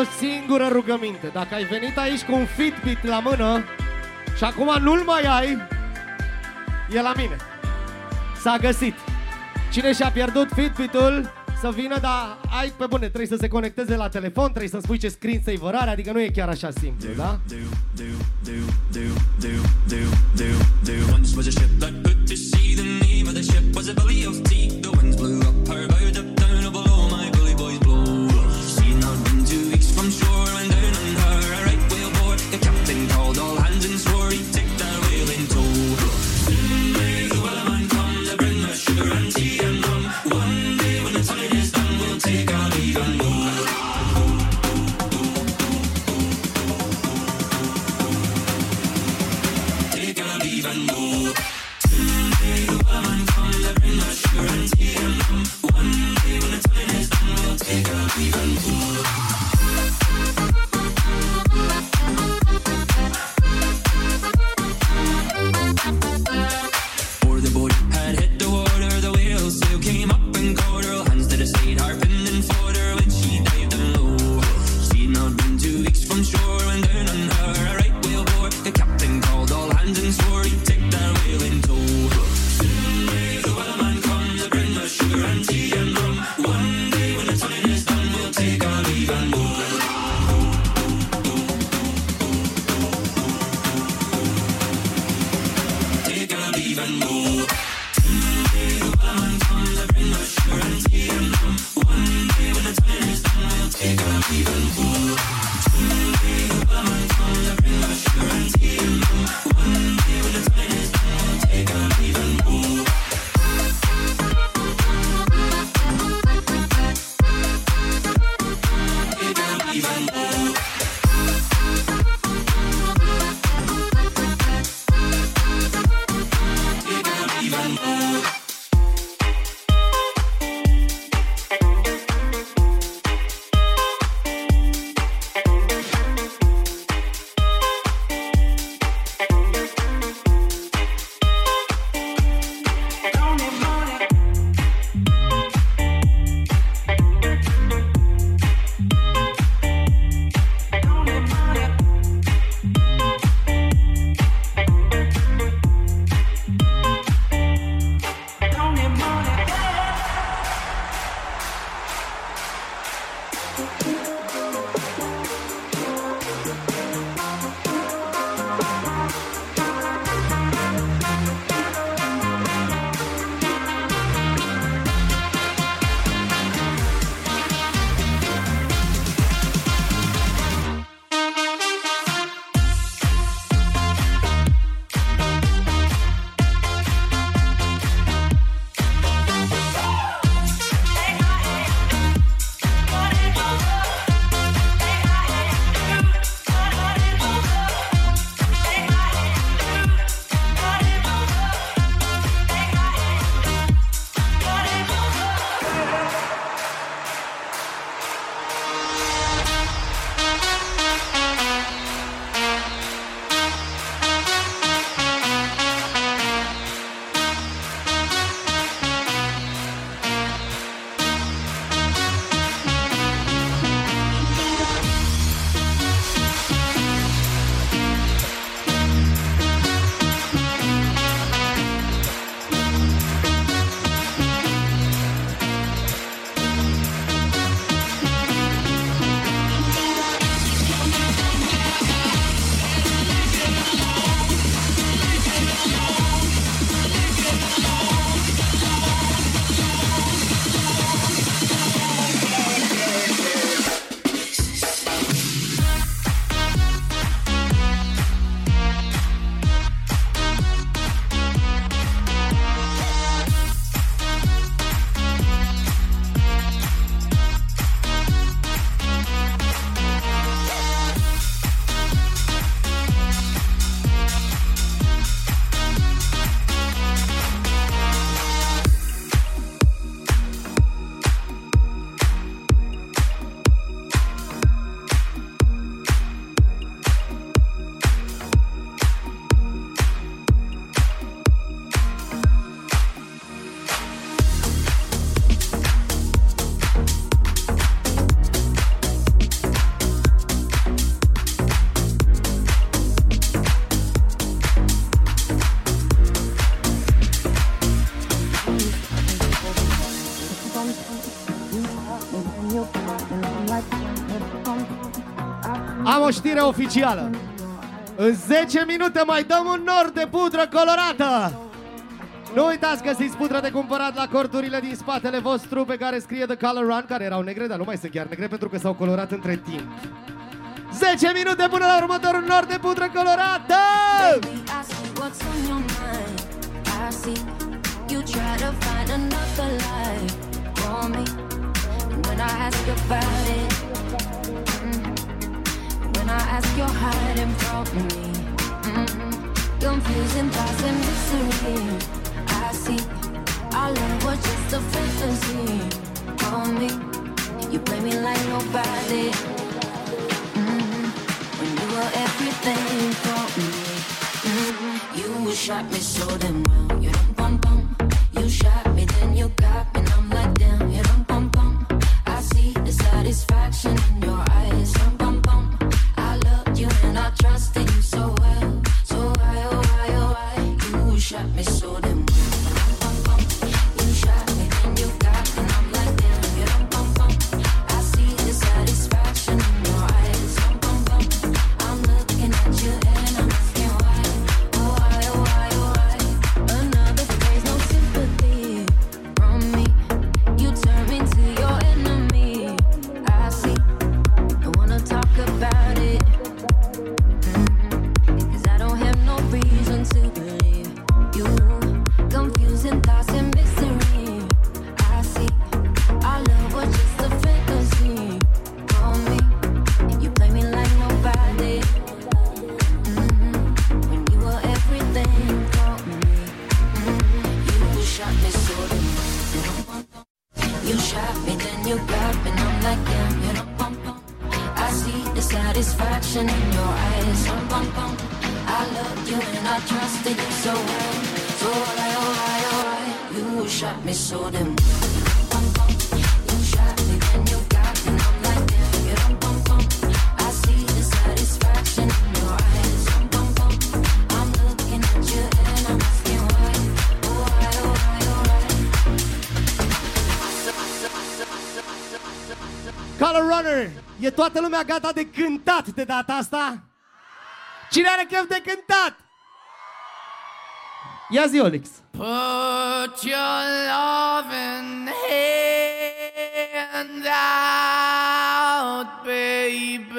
o singură rugăminte. Dacă ai venit aici cu un Fitbit la mână și acum nu-l mai ai, e la mine. S-a găsit. Cine și-a pierdut Fitbit-ul, să vină, dar ai pe bune, trebuie să se conecteze la telefon, trebuie să spui ce screen saver are, adică nu e chiar așa simplu, da? Thank even. O știre oficială. În 10 minute mai dăm un nord de pudră colorată. Nu uitați că găsiți pudră de cumpărat la corturile din spatele vostru pe care scrie The Color Run, care erau negre, dar nu mai sunt chiar negre pentru că s-au colorat între timp. 10 minute până la următorul nord de pudră colorată! Baby, when I ask, you're hiding from me. Mm, confusing thoughts and misery. I see our love was just a fantasy for me. You play me like nobody. Mm, when you were everything for me. Mhm. You shot me so damn well. You dum bum bum. You shot me, then you got me, and I'm like damn. You dum bum bum. I see the satisfaction in your eyes. Dum not trusting you so well. E toată lumea gata de cântat de data asta? Cine are chef de cântat? Ia zi, Olix. Put your loving hand out, baby.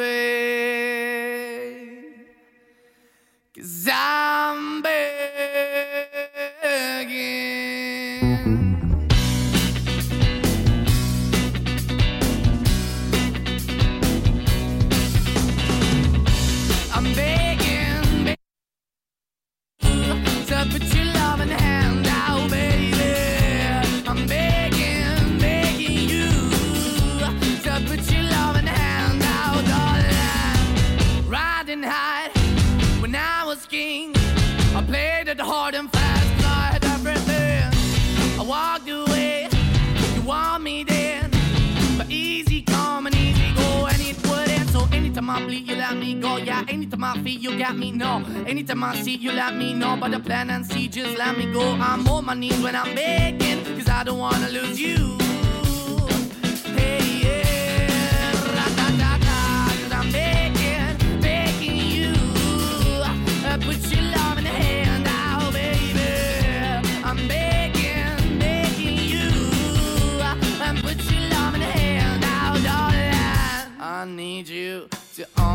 Yeah, feet, you got me. No, anytime I see, you let me know. But the plan and see, just let me go. I'm on my knees when I'm begging, cause I don't wanna lose you. Hey, yeah, ra-da-da-da, 'cause I'm begging, begging you. Uh, put your love in the hand out, baby. I'm begging, begging you. Uh, and put your love in the hand out, darling. I need you to understand.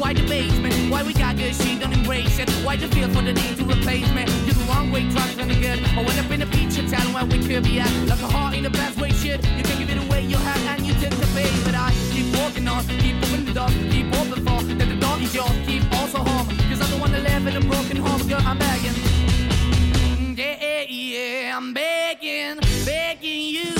Why the basement? Why we got good, she don't embrace it? Why the feel for the need to replace me? You're the wrong way, trying to good. I went up in a feature town where we could be at. Like a heart in the best way, shit. You can't give it away, you have, and you tend to pay. But I keep walking on, keep opening the door, keep open for that the door is yours. Keep also home, cause I don't wanna live in a broken home, girl. I'm begging. Mm, yeah, yeah, I'm begging, begging you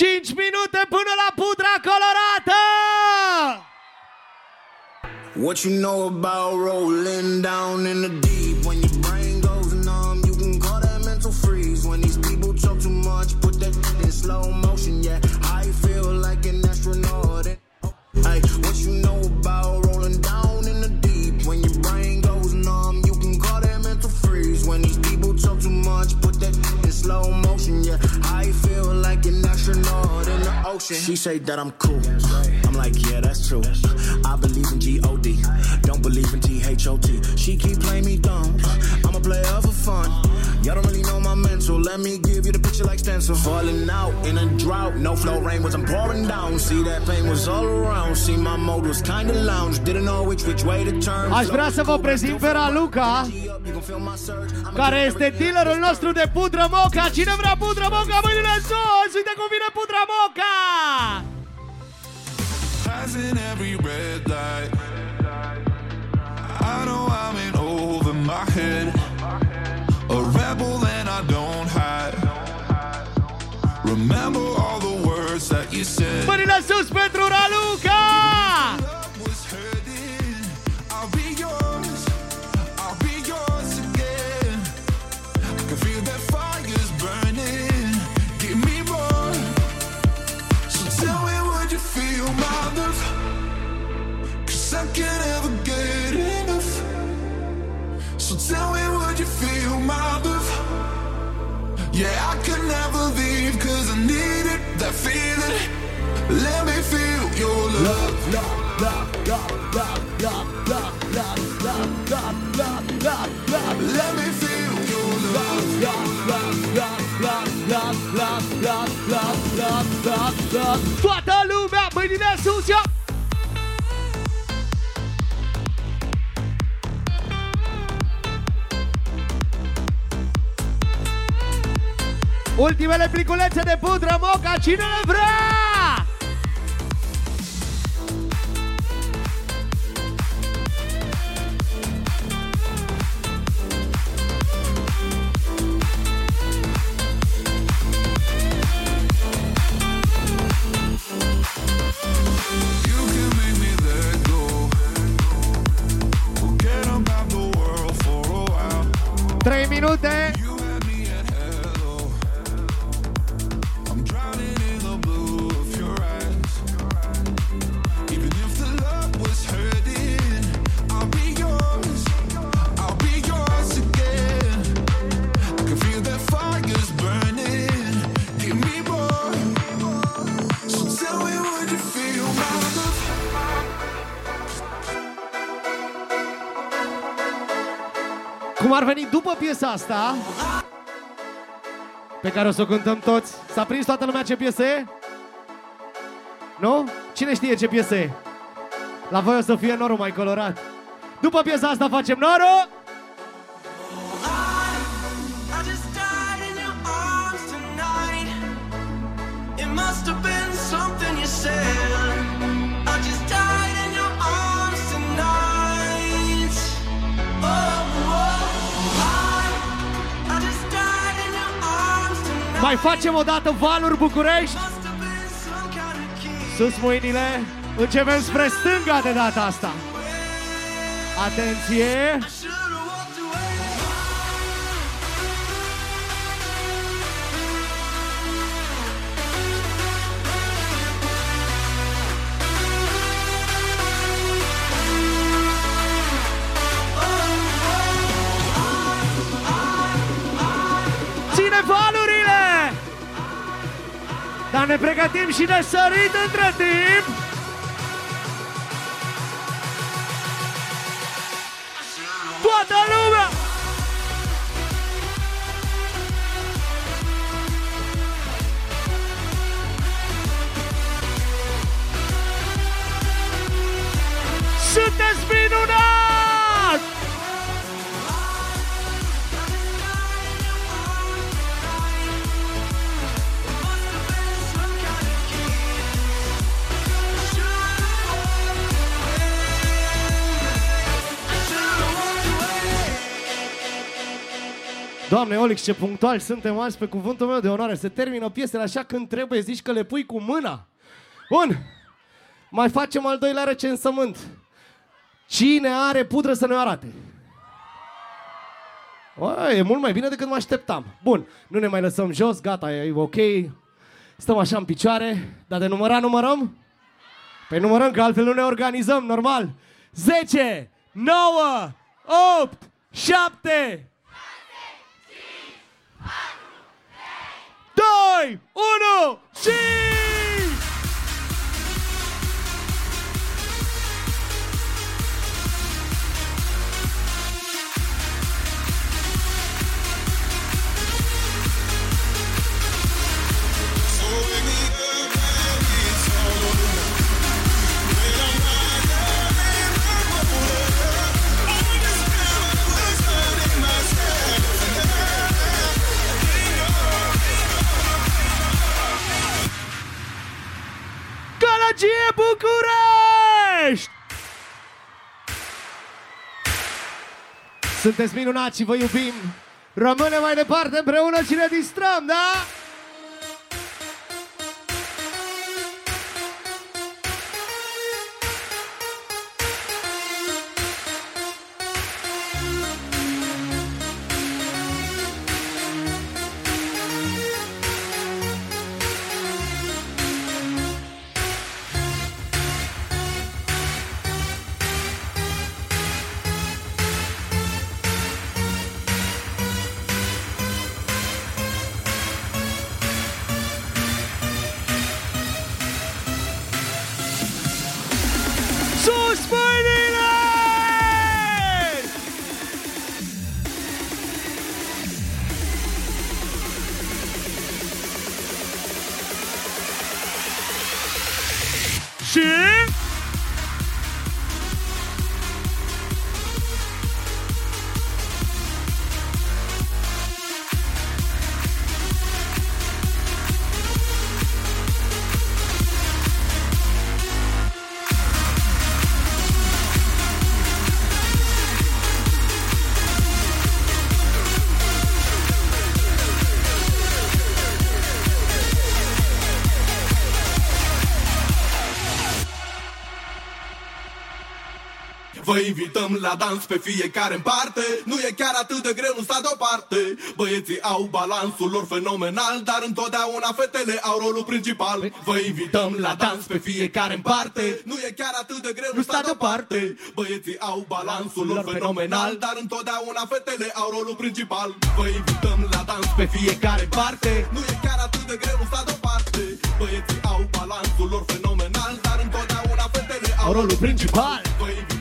Cinci minute până la pudra colorată! What you know about rolling down in the deep? When your brain goes numb, you can call that mental freeze. When these people talk too much, put that in slow motion. Yeah, I feel like an astronaut. Hey, what you know about rolling down in the deep? When your brain goes numb, you can call that mental freeze. When these people talk too much, put that in slow motion. Yeah, I feel like an astronaut in the ocean. She say that I'm cool. I'm like, yeah, that's true. I believe in G-O-D. Don't believe in T-H-O-T. She keep playing me dumb. I'm a player for fun. Y'all don't really know my mental. Let me give you the picture like stencil. Falling out in a drought. No flow rain wasn't pouring down. See that pain was all around. See my mode was kinda lounge. Didn't know which which way to turn. Aș vrea să vă prezint pe Raluca, care este dealerul nostru de pudră moca. Cine vrea pudră moca, mâinile sus! Uite cum vine pudră moca! Passing every red light. I know I'm in over my head. A rebel and I don't hide. Remember all the words that you said. Mâinile sus pentru Raluca! Yeah, I could never leave cause I need it, that feeling. Let me feel your love. Let me feel your Toată lumea, mâinile sus, ia! Ultimele pliculețe de pudră moca, cine le vrea? Piesa asta Pe care o să o cântăm toți S-a prins toată lumea ce piesă e? Nu? Cine știe ce piesă e? La voi o să fie norul mai colorat După piesa asta facem norul Mai facem o dată valuri București. Sus mâinile. Începem spre stânga de data asta. Atenție ne pregătim și de sărit între timp! Toată lumea! Doamne, Olix, ce punctual suntem azi pe cuvântul meu de onoare. Se termină piesele așa când trebuie, zici că le pui cu mâna. Bun. Mai facem al doilea recensământ. Cine are pudră să ne arate? O, e mult mai bine decât mă așteptam. Bun, nu ne mai lăsăm jos, gata, e ok. Stăm așa în picioare, dar de numărat numărăm? Păi numărăm, că altfel nu ne organizăm, normal. 10, 9, 8, 7, Time uno, ¡sí! Galagie București! Sunteți minunați și vă iubim! Rămâne mai departe împreună și ne distrăm, da? Invităm la dans pe fiecare în parte. Nu e chiar atât de greu, nu sta deoparte. Băieții au balansul lor fenomenal Dar întotdeauna fetele au rolul principal. Vă invităm la dans pe fiecare în parte. Nu e chiar atât de greu, nu sta deoparte. Băieții au balansul lor fenomenal Dar întotdeauna fetele au rolul principal. Vă invităm la dans pe fiecare în parte. Nu e chiar atât de greu, nu sta deoparte. Băieții au balansul lor fenomenal Dar întotdeauna fetele Au rolul principal. Vă invităm la dans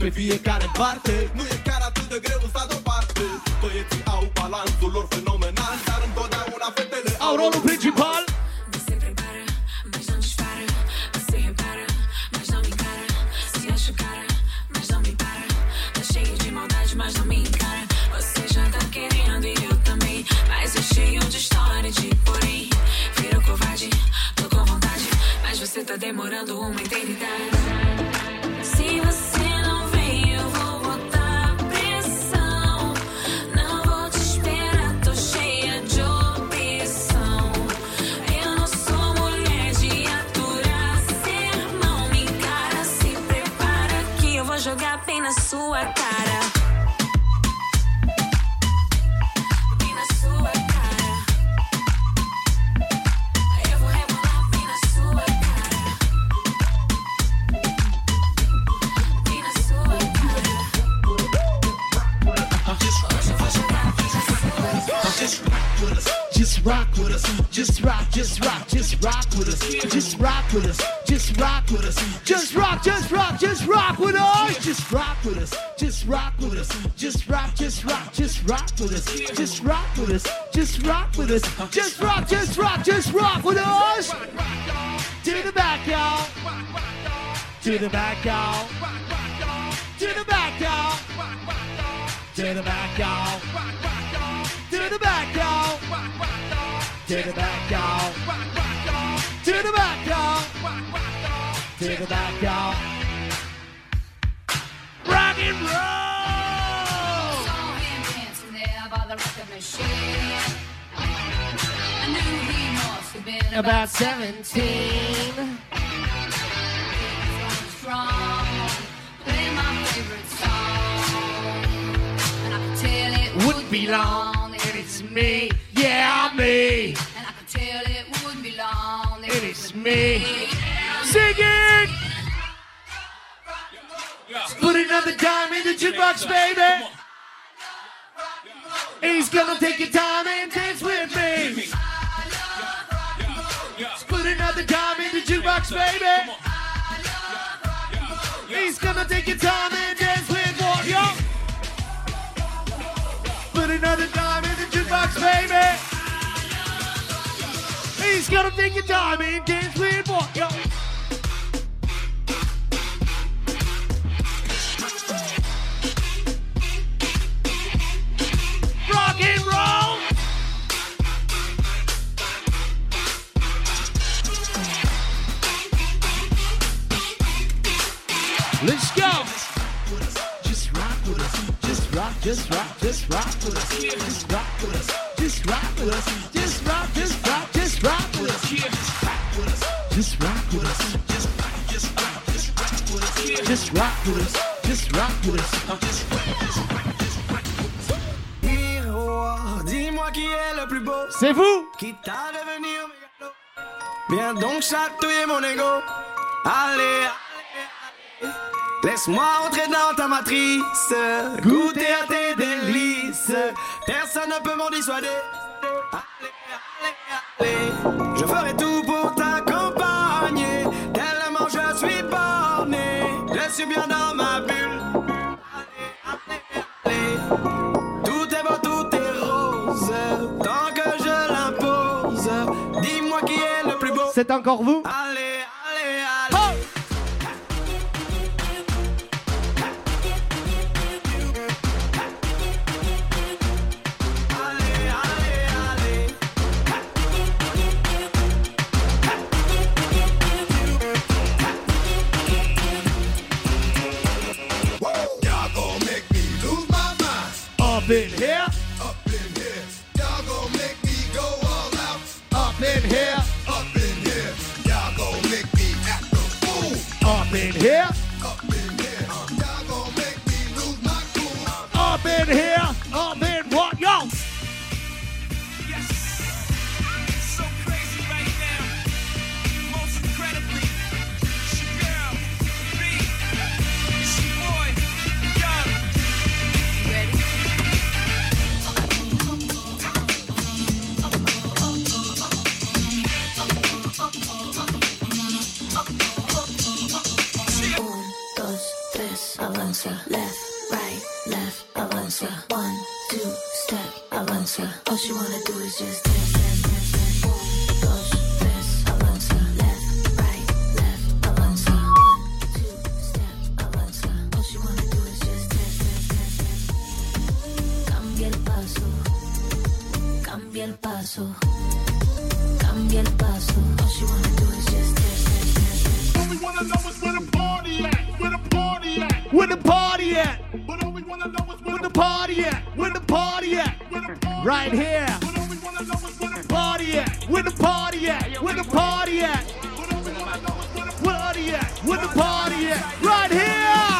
pe fiecare parte Nu e chiar atât de greu, sta deoparte Băieții au balansul lor fenomenal Dar întotdeauna fetele Au rolul principal mas não me encara. Você já tá querendo e eu também. Mas é cheio de história de porém. Virou covarde, tô com vontade. Mas você tá demorando uma eternidade. Jogar bem na sua cara. Just rock with us. Just rock, just rock, just rock with us. Just rock with us. Just rock with us. Just rock, just rock, just rock with us! Just rock with us. Just rock with us. Just rock, just rock, just rock with us. Just rock with us. Just rock with us. Just rock, just rock, just rock with us! To the back, y'all! To the back, y'all! To the back, y'all! To the back, y'all! To the back, y'all! To the back, y'all. Rock, rock, y'all. To the back, y'all. Rock, rock, y'all. To the back, y'all. Rock and roll. Saw him dancing there by the record machine. I knew he must have been about 17. Strong, playing my favorite song, and I could tell it wouldn't be long, and it's me yeah, me, And I can tell it wouldn't be long. and it's me. Sing it! Put another dime in the jukebox, baby. He's gonna take your time and dance with me. Put another dime in the jukebox, baby. He's gonna take your time and dance with what, yo? Put another dime in hundred bucks, baby. He's got a finger diamond, dance with what, yo. Just rock, just rock, just rock with us. Just rock with us. Just rock with us. Just rock, just rock, just rock with us. Just rock with us. Just rock, just rock, just rock with us. Just rock with us. Just rock with us. Miroir, dis-moi qui est le plus beau. C'est vous. Qui t'a devenir mégalo. Viens donc chatouiller mon ego. Allez, allez, allez. Laisse-moi entrer dans ta matrice. Goûter à tes délices. Personne ne peut m'en dissuader. Allez, allez, allez. Je ferai tout pour t'accompagner. Tellement je suis borné. Je suis bien dans ma bulle. Tout est beau, tout est rose. Tant que je l'impose. Dis-moi qui est le plus beau. C'est encore vous? Allez, allez, in here. Up in here. Y'all gon' make me go all out. Up in here. Up in here. Y'all gon' make me act a fool. Up in here. Up in here. Y'all gon' make me lose my cool. Up in here. Up in what, paso, cambia el paso. All she wanna do is just dance, dance, dance, dance. All we wanna know is where the party at. Where the party at. Where the party at? But all we wanna know is where Where the party at? Where the party at? Right here. Party at? Where the party at? Where the party at? Party at? Where the party at? Right here.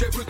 DJ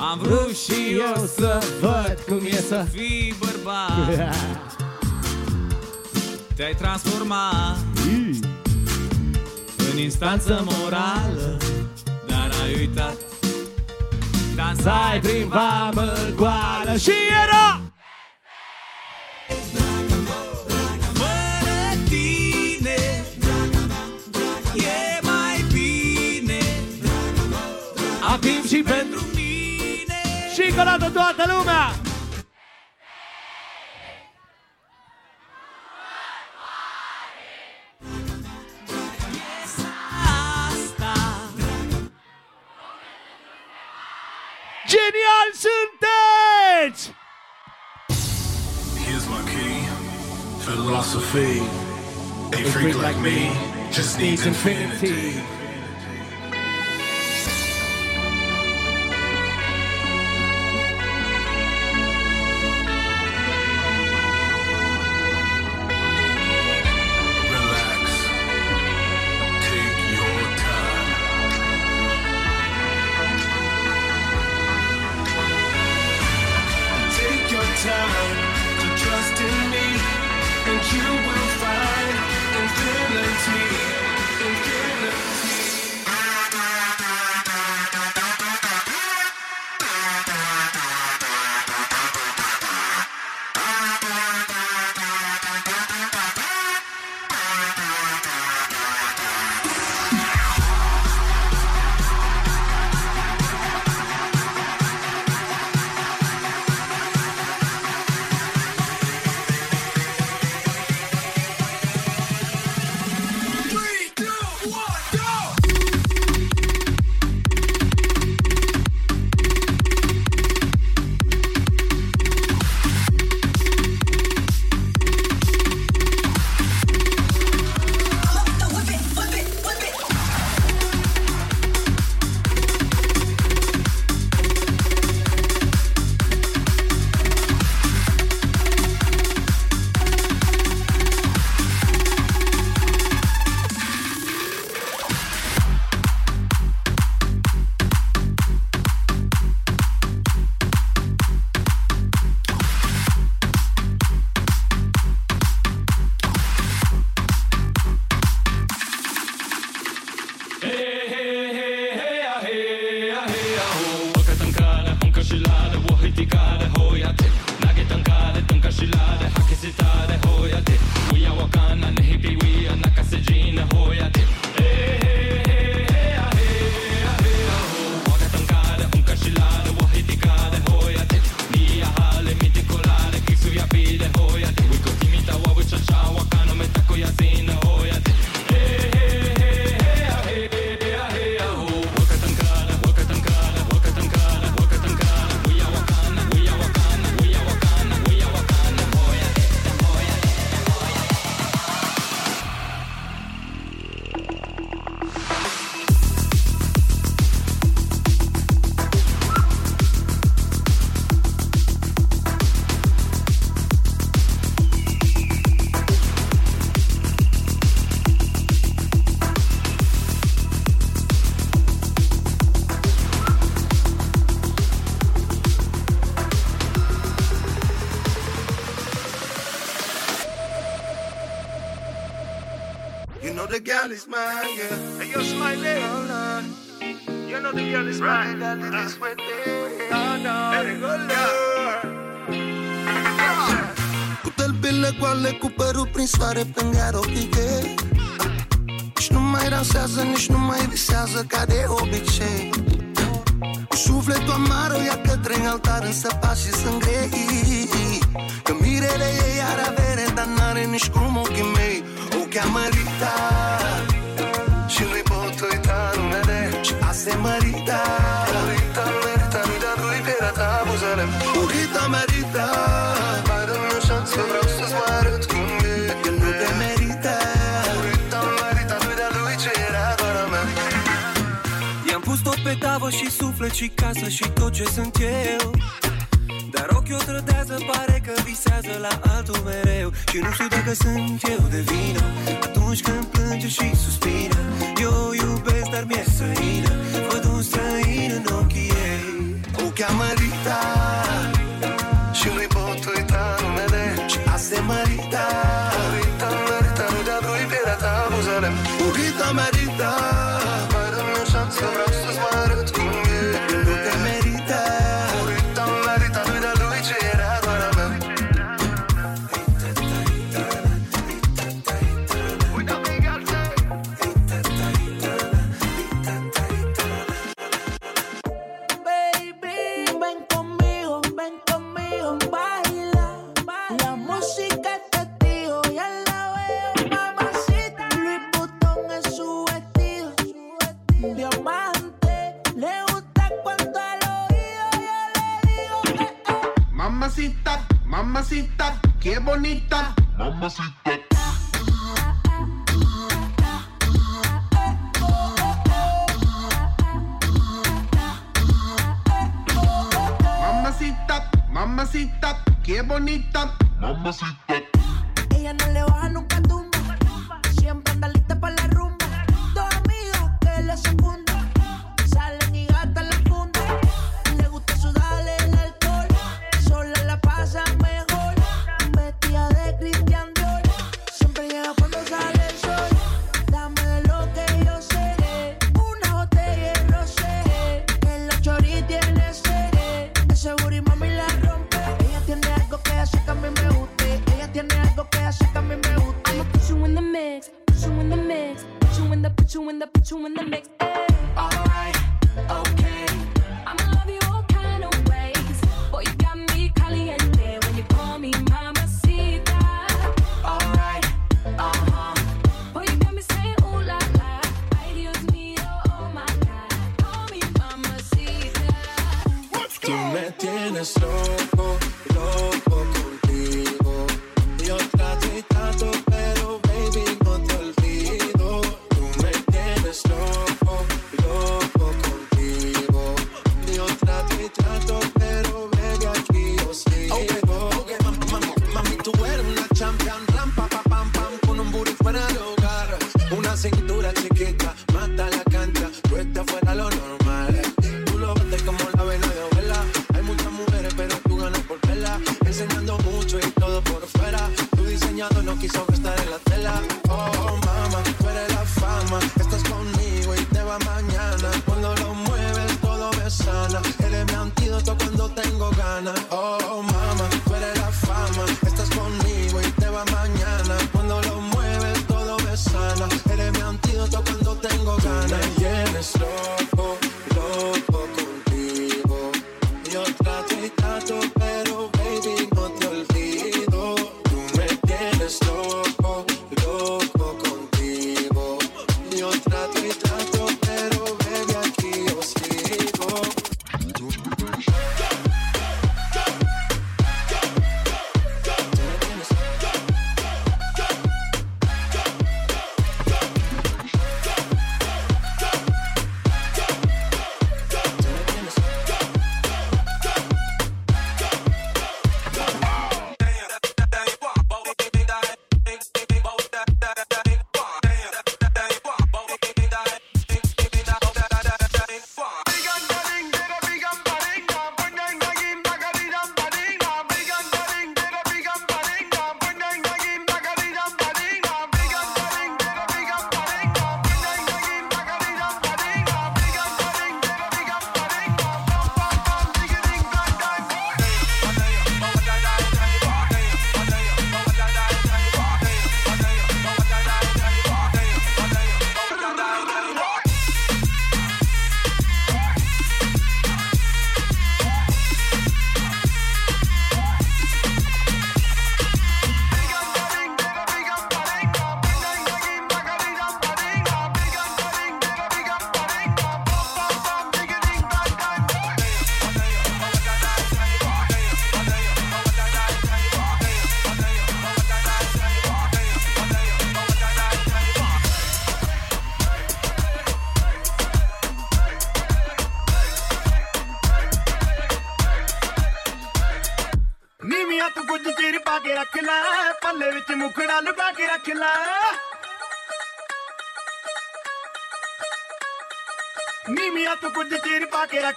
Am vrut și eu să văd cum e să fii bărbat. Te-ai transformat. În instanță morală Dar ai uitat. Dansai prin vamă goală Și era! Acum și pentru spălată! Genial sunteți! Here's my key, philosophy. A freak like me just needs infinity.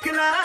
Can I?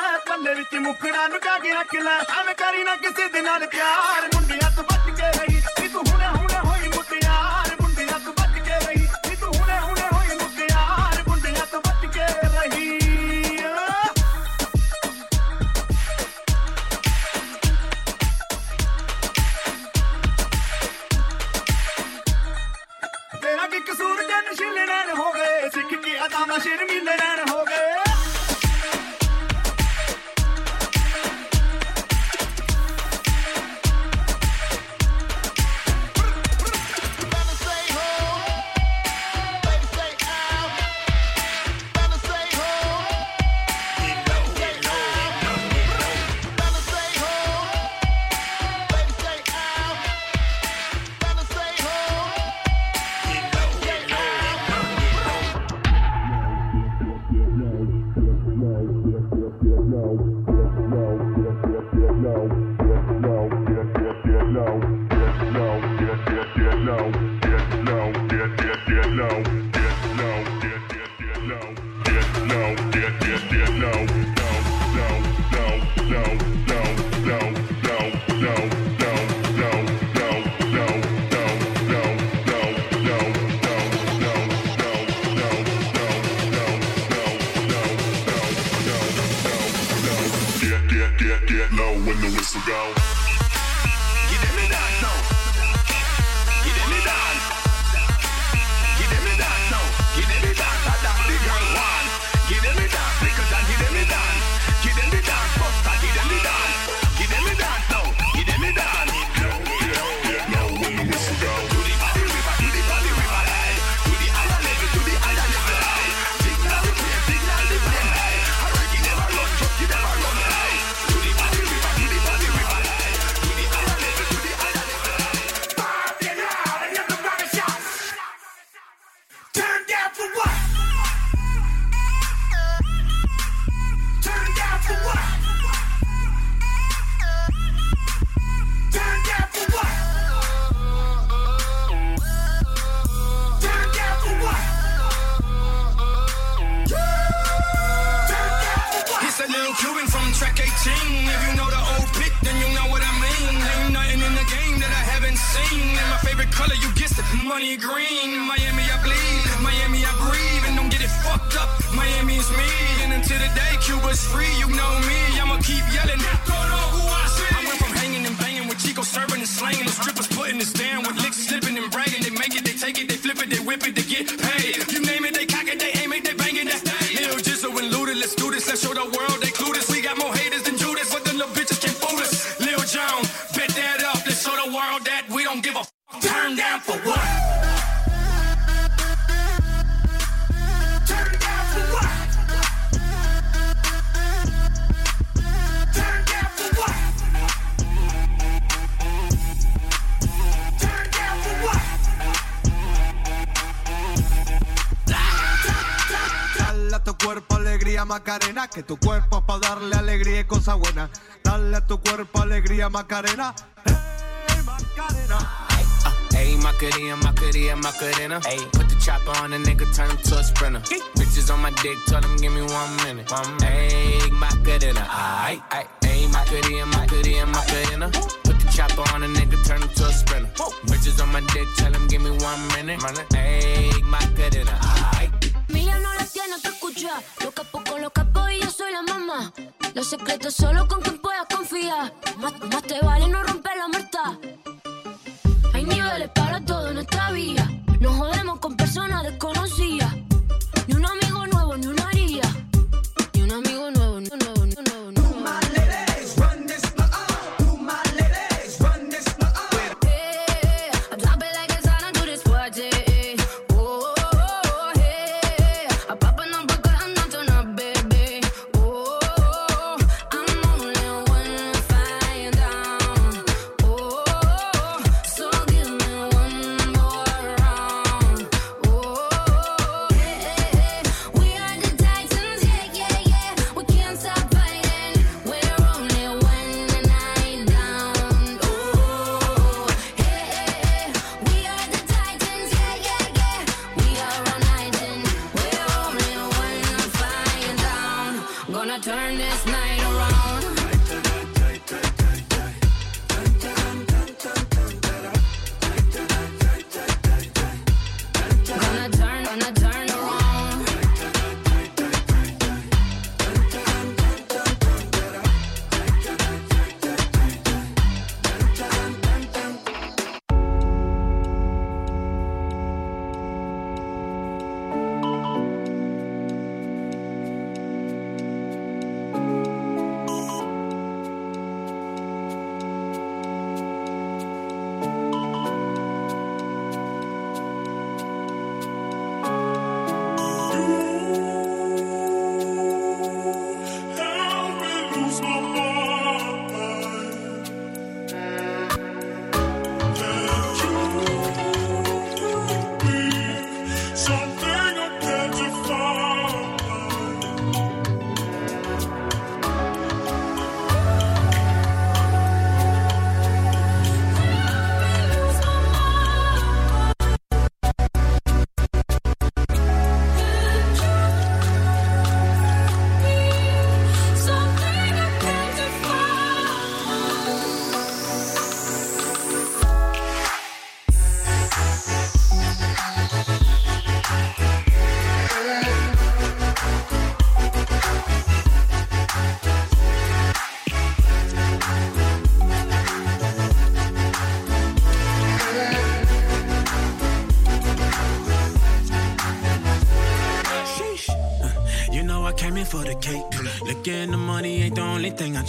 que tu cuerpo es para darle alegría y cosa buena. Dale a tu cuerpo alegría, Macarena. Hey, Macarena. Ayy, my cutie and my my. Ayy, put the chopper on a nigga, turn him to a sprinter. Bitches on my dick, tell him give me one minute. Ayy, my cutina. Ayy, ayy, ayy, my my. Put the chopper on a nigga, turn him to a sprinter. Bitches on my dick, tell him give me one minute.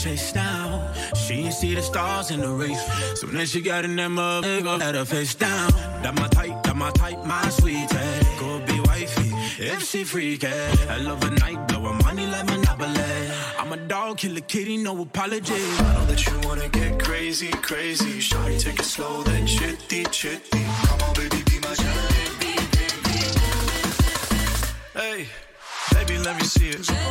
face down. She ain't see the stars in the race. So then she got in that motherfucker, let her face down. That my type, that my type, my sweetie. Go be wifey if she freaky. I love a night, blowing money like Monopoly. I'm a dog, killer kitty, no apology. I know that you wanna get crazy, crazy. Shawty, take it slow, then chitty, chitty. Come on, baby, be my jelly. Hey, baby, let me see it.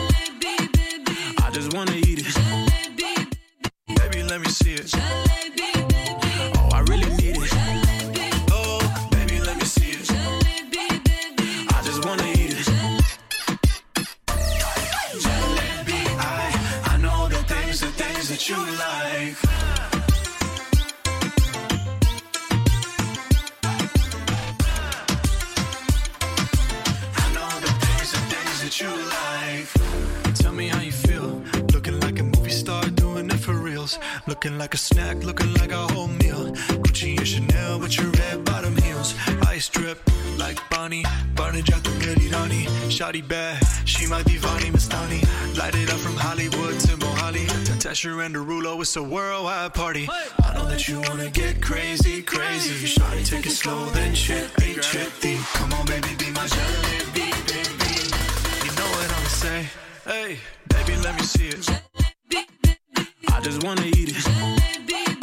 it's a worldwide party. I know that you wanna get crazy, crazy. Shawty, take it slow, then chippy, chippy. Come on, baby, be my jelly, baby. You know what I'ma say? Hey, baby, let me see it. I just wanna eat it.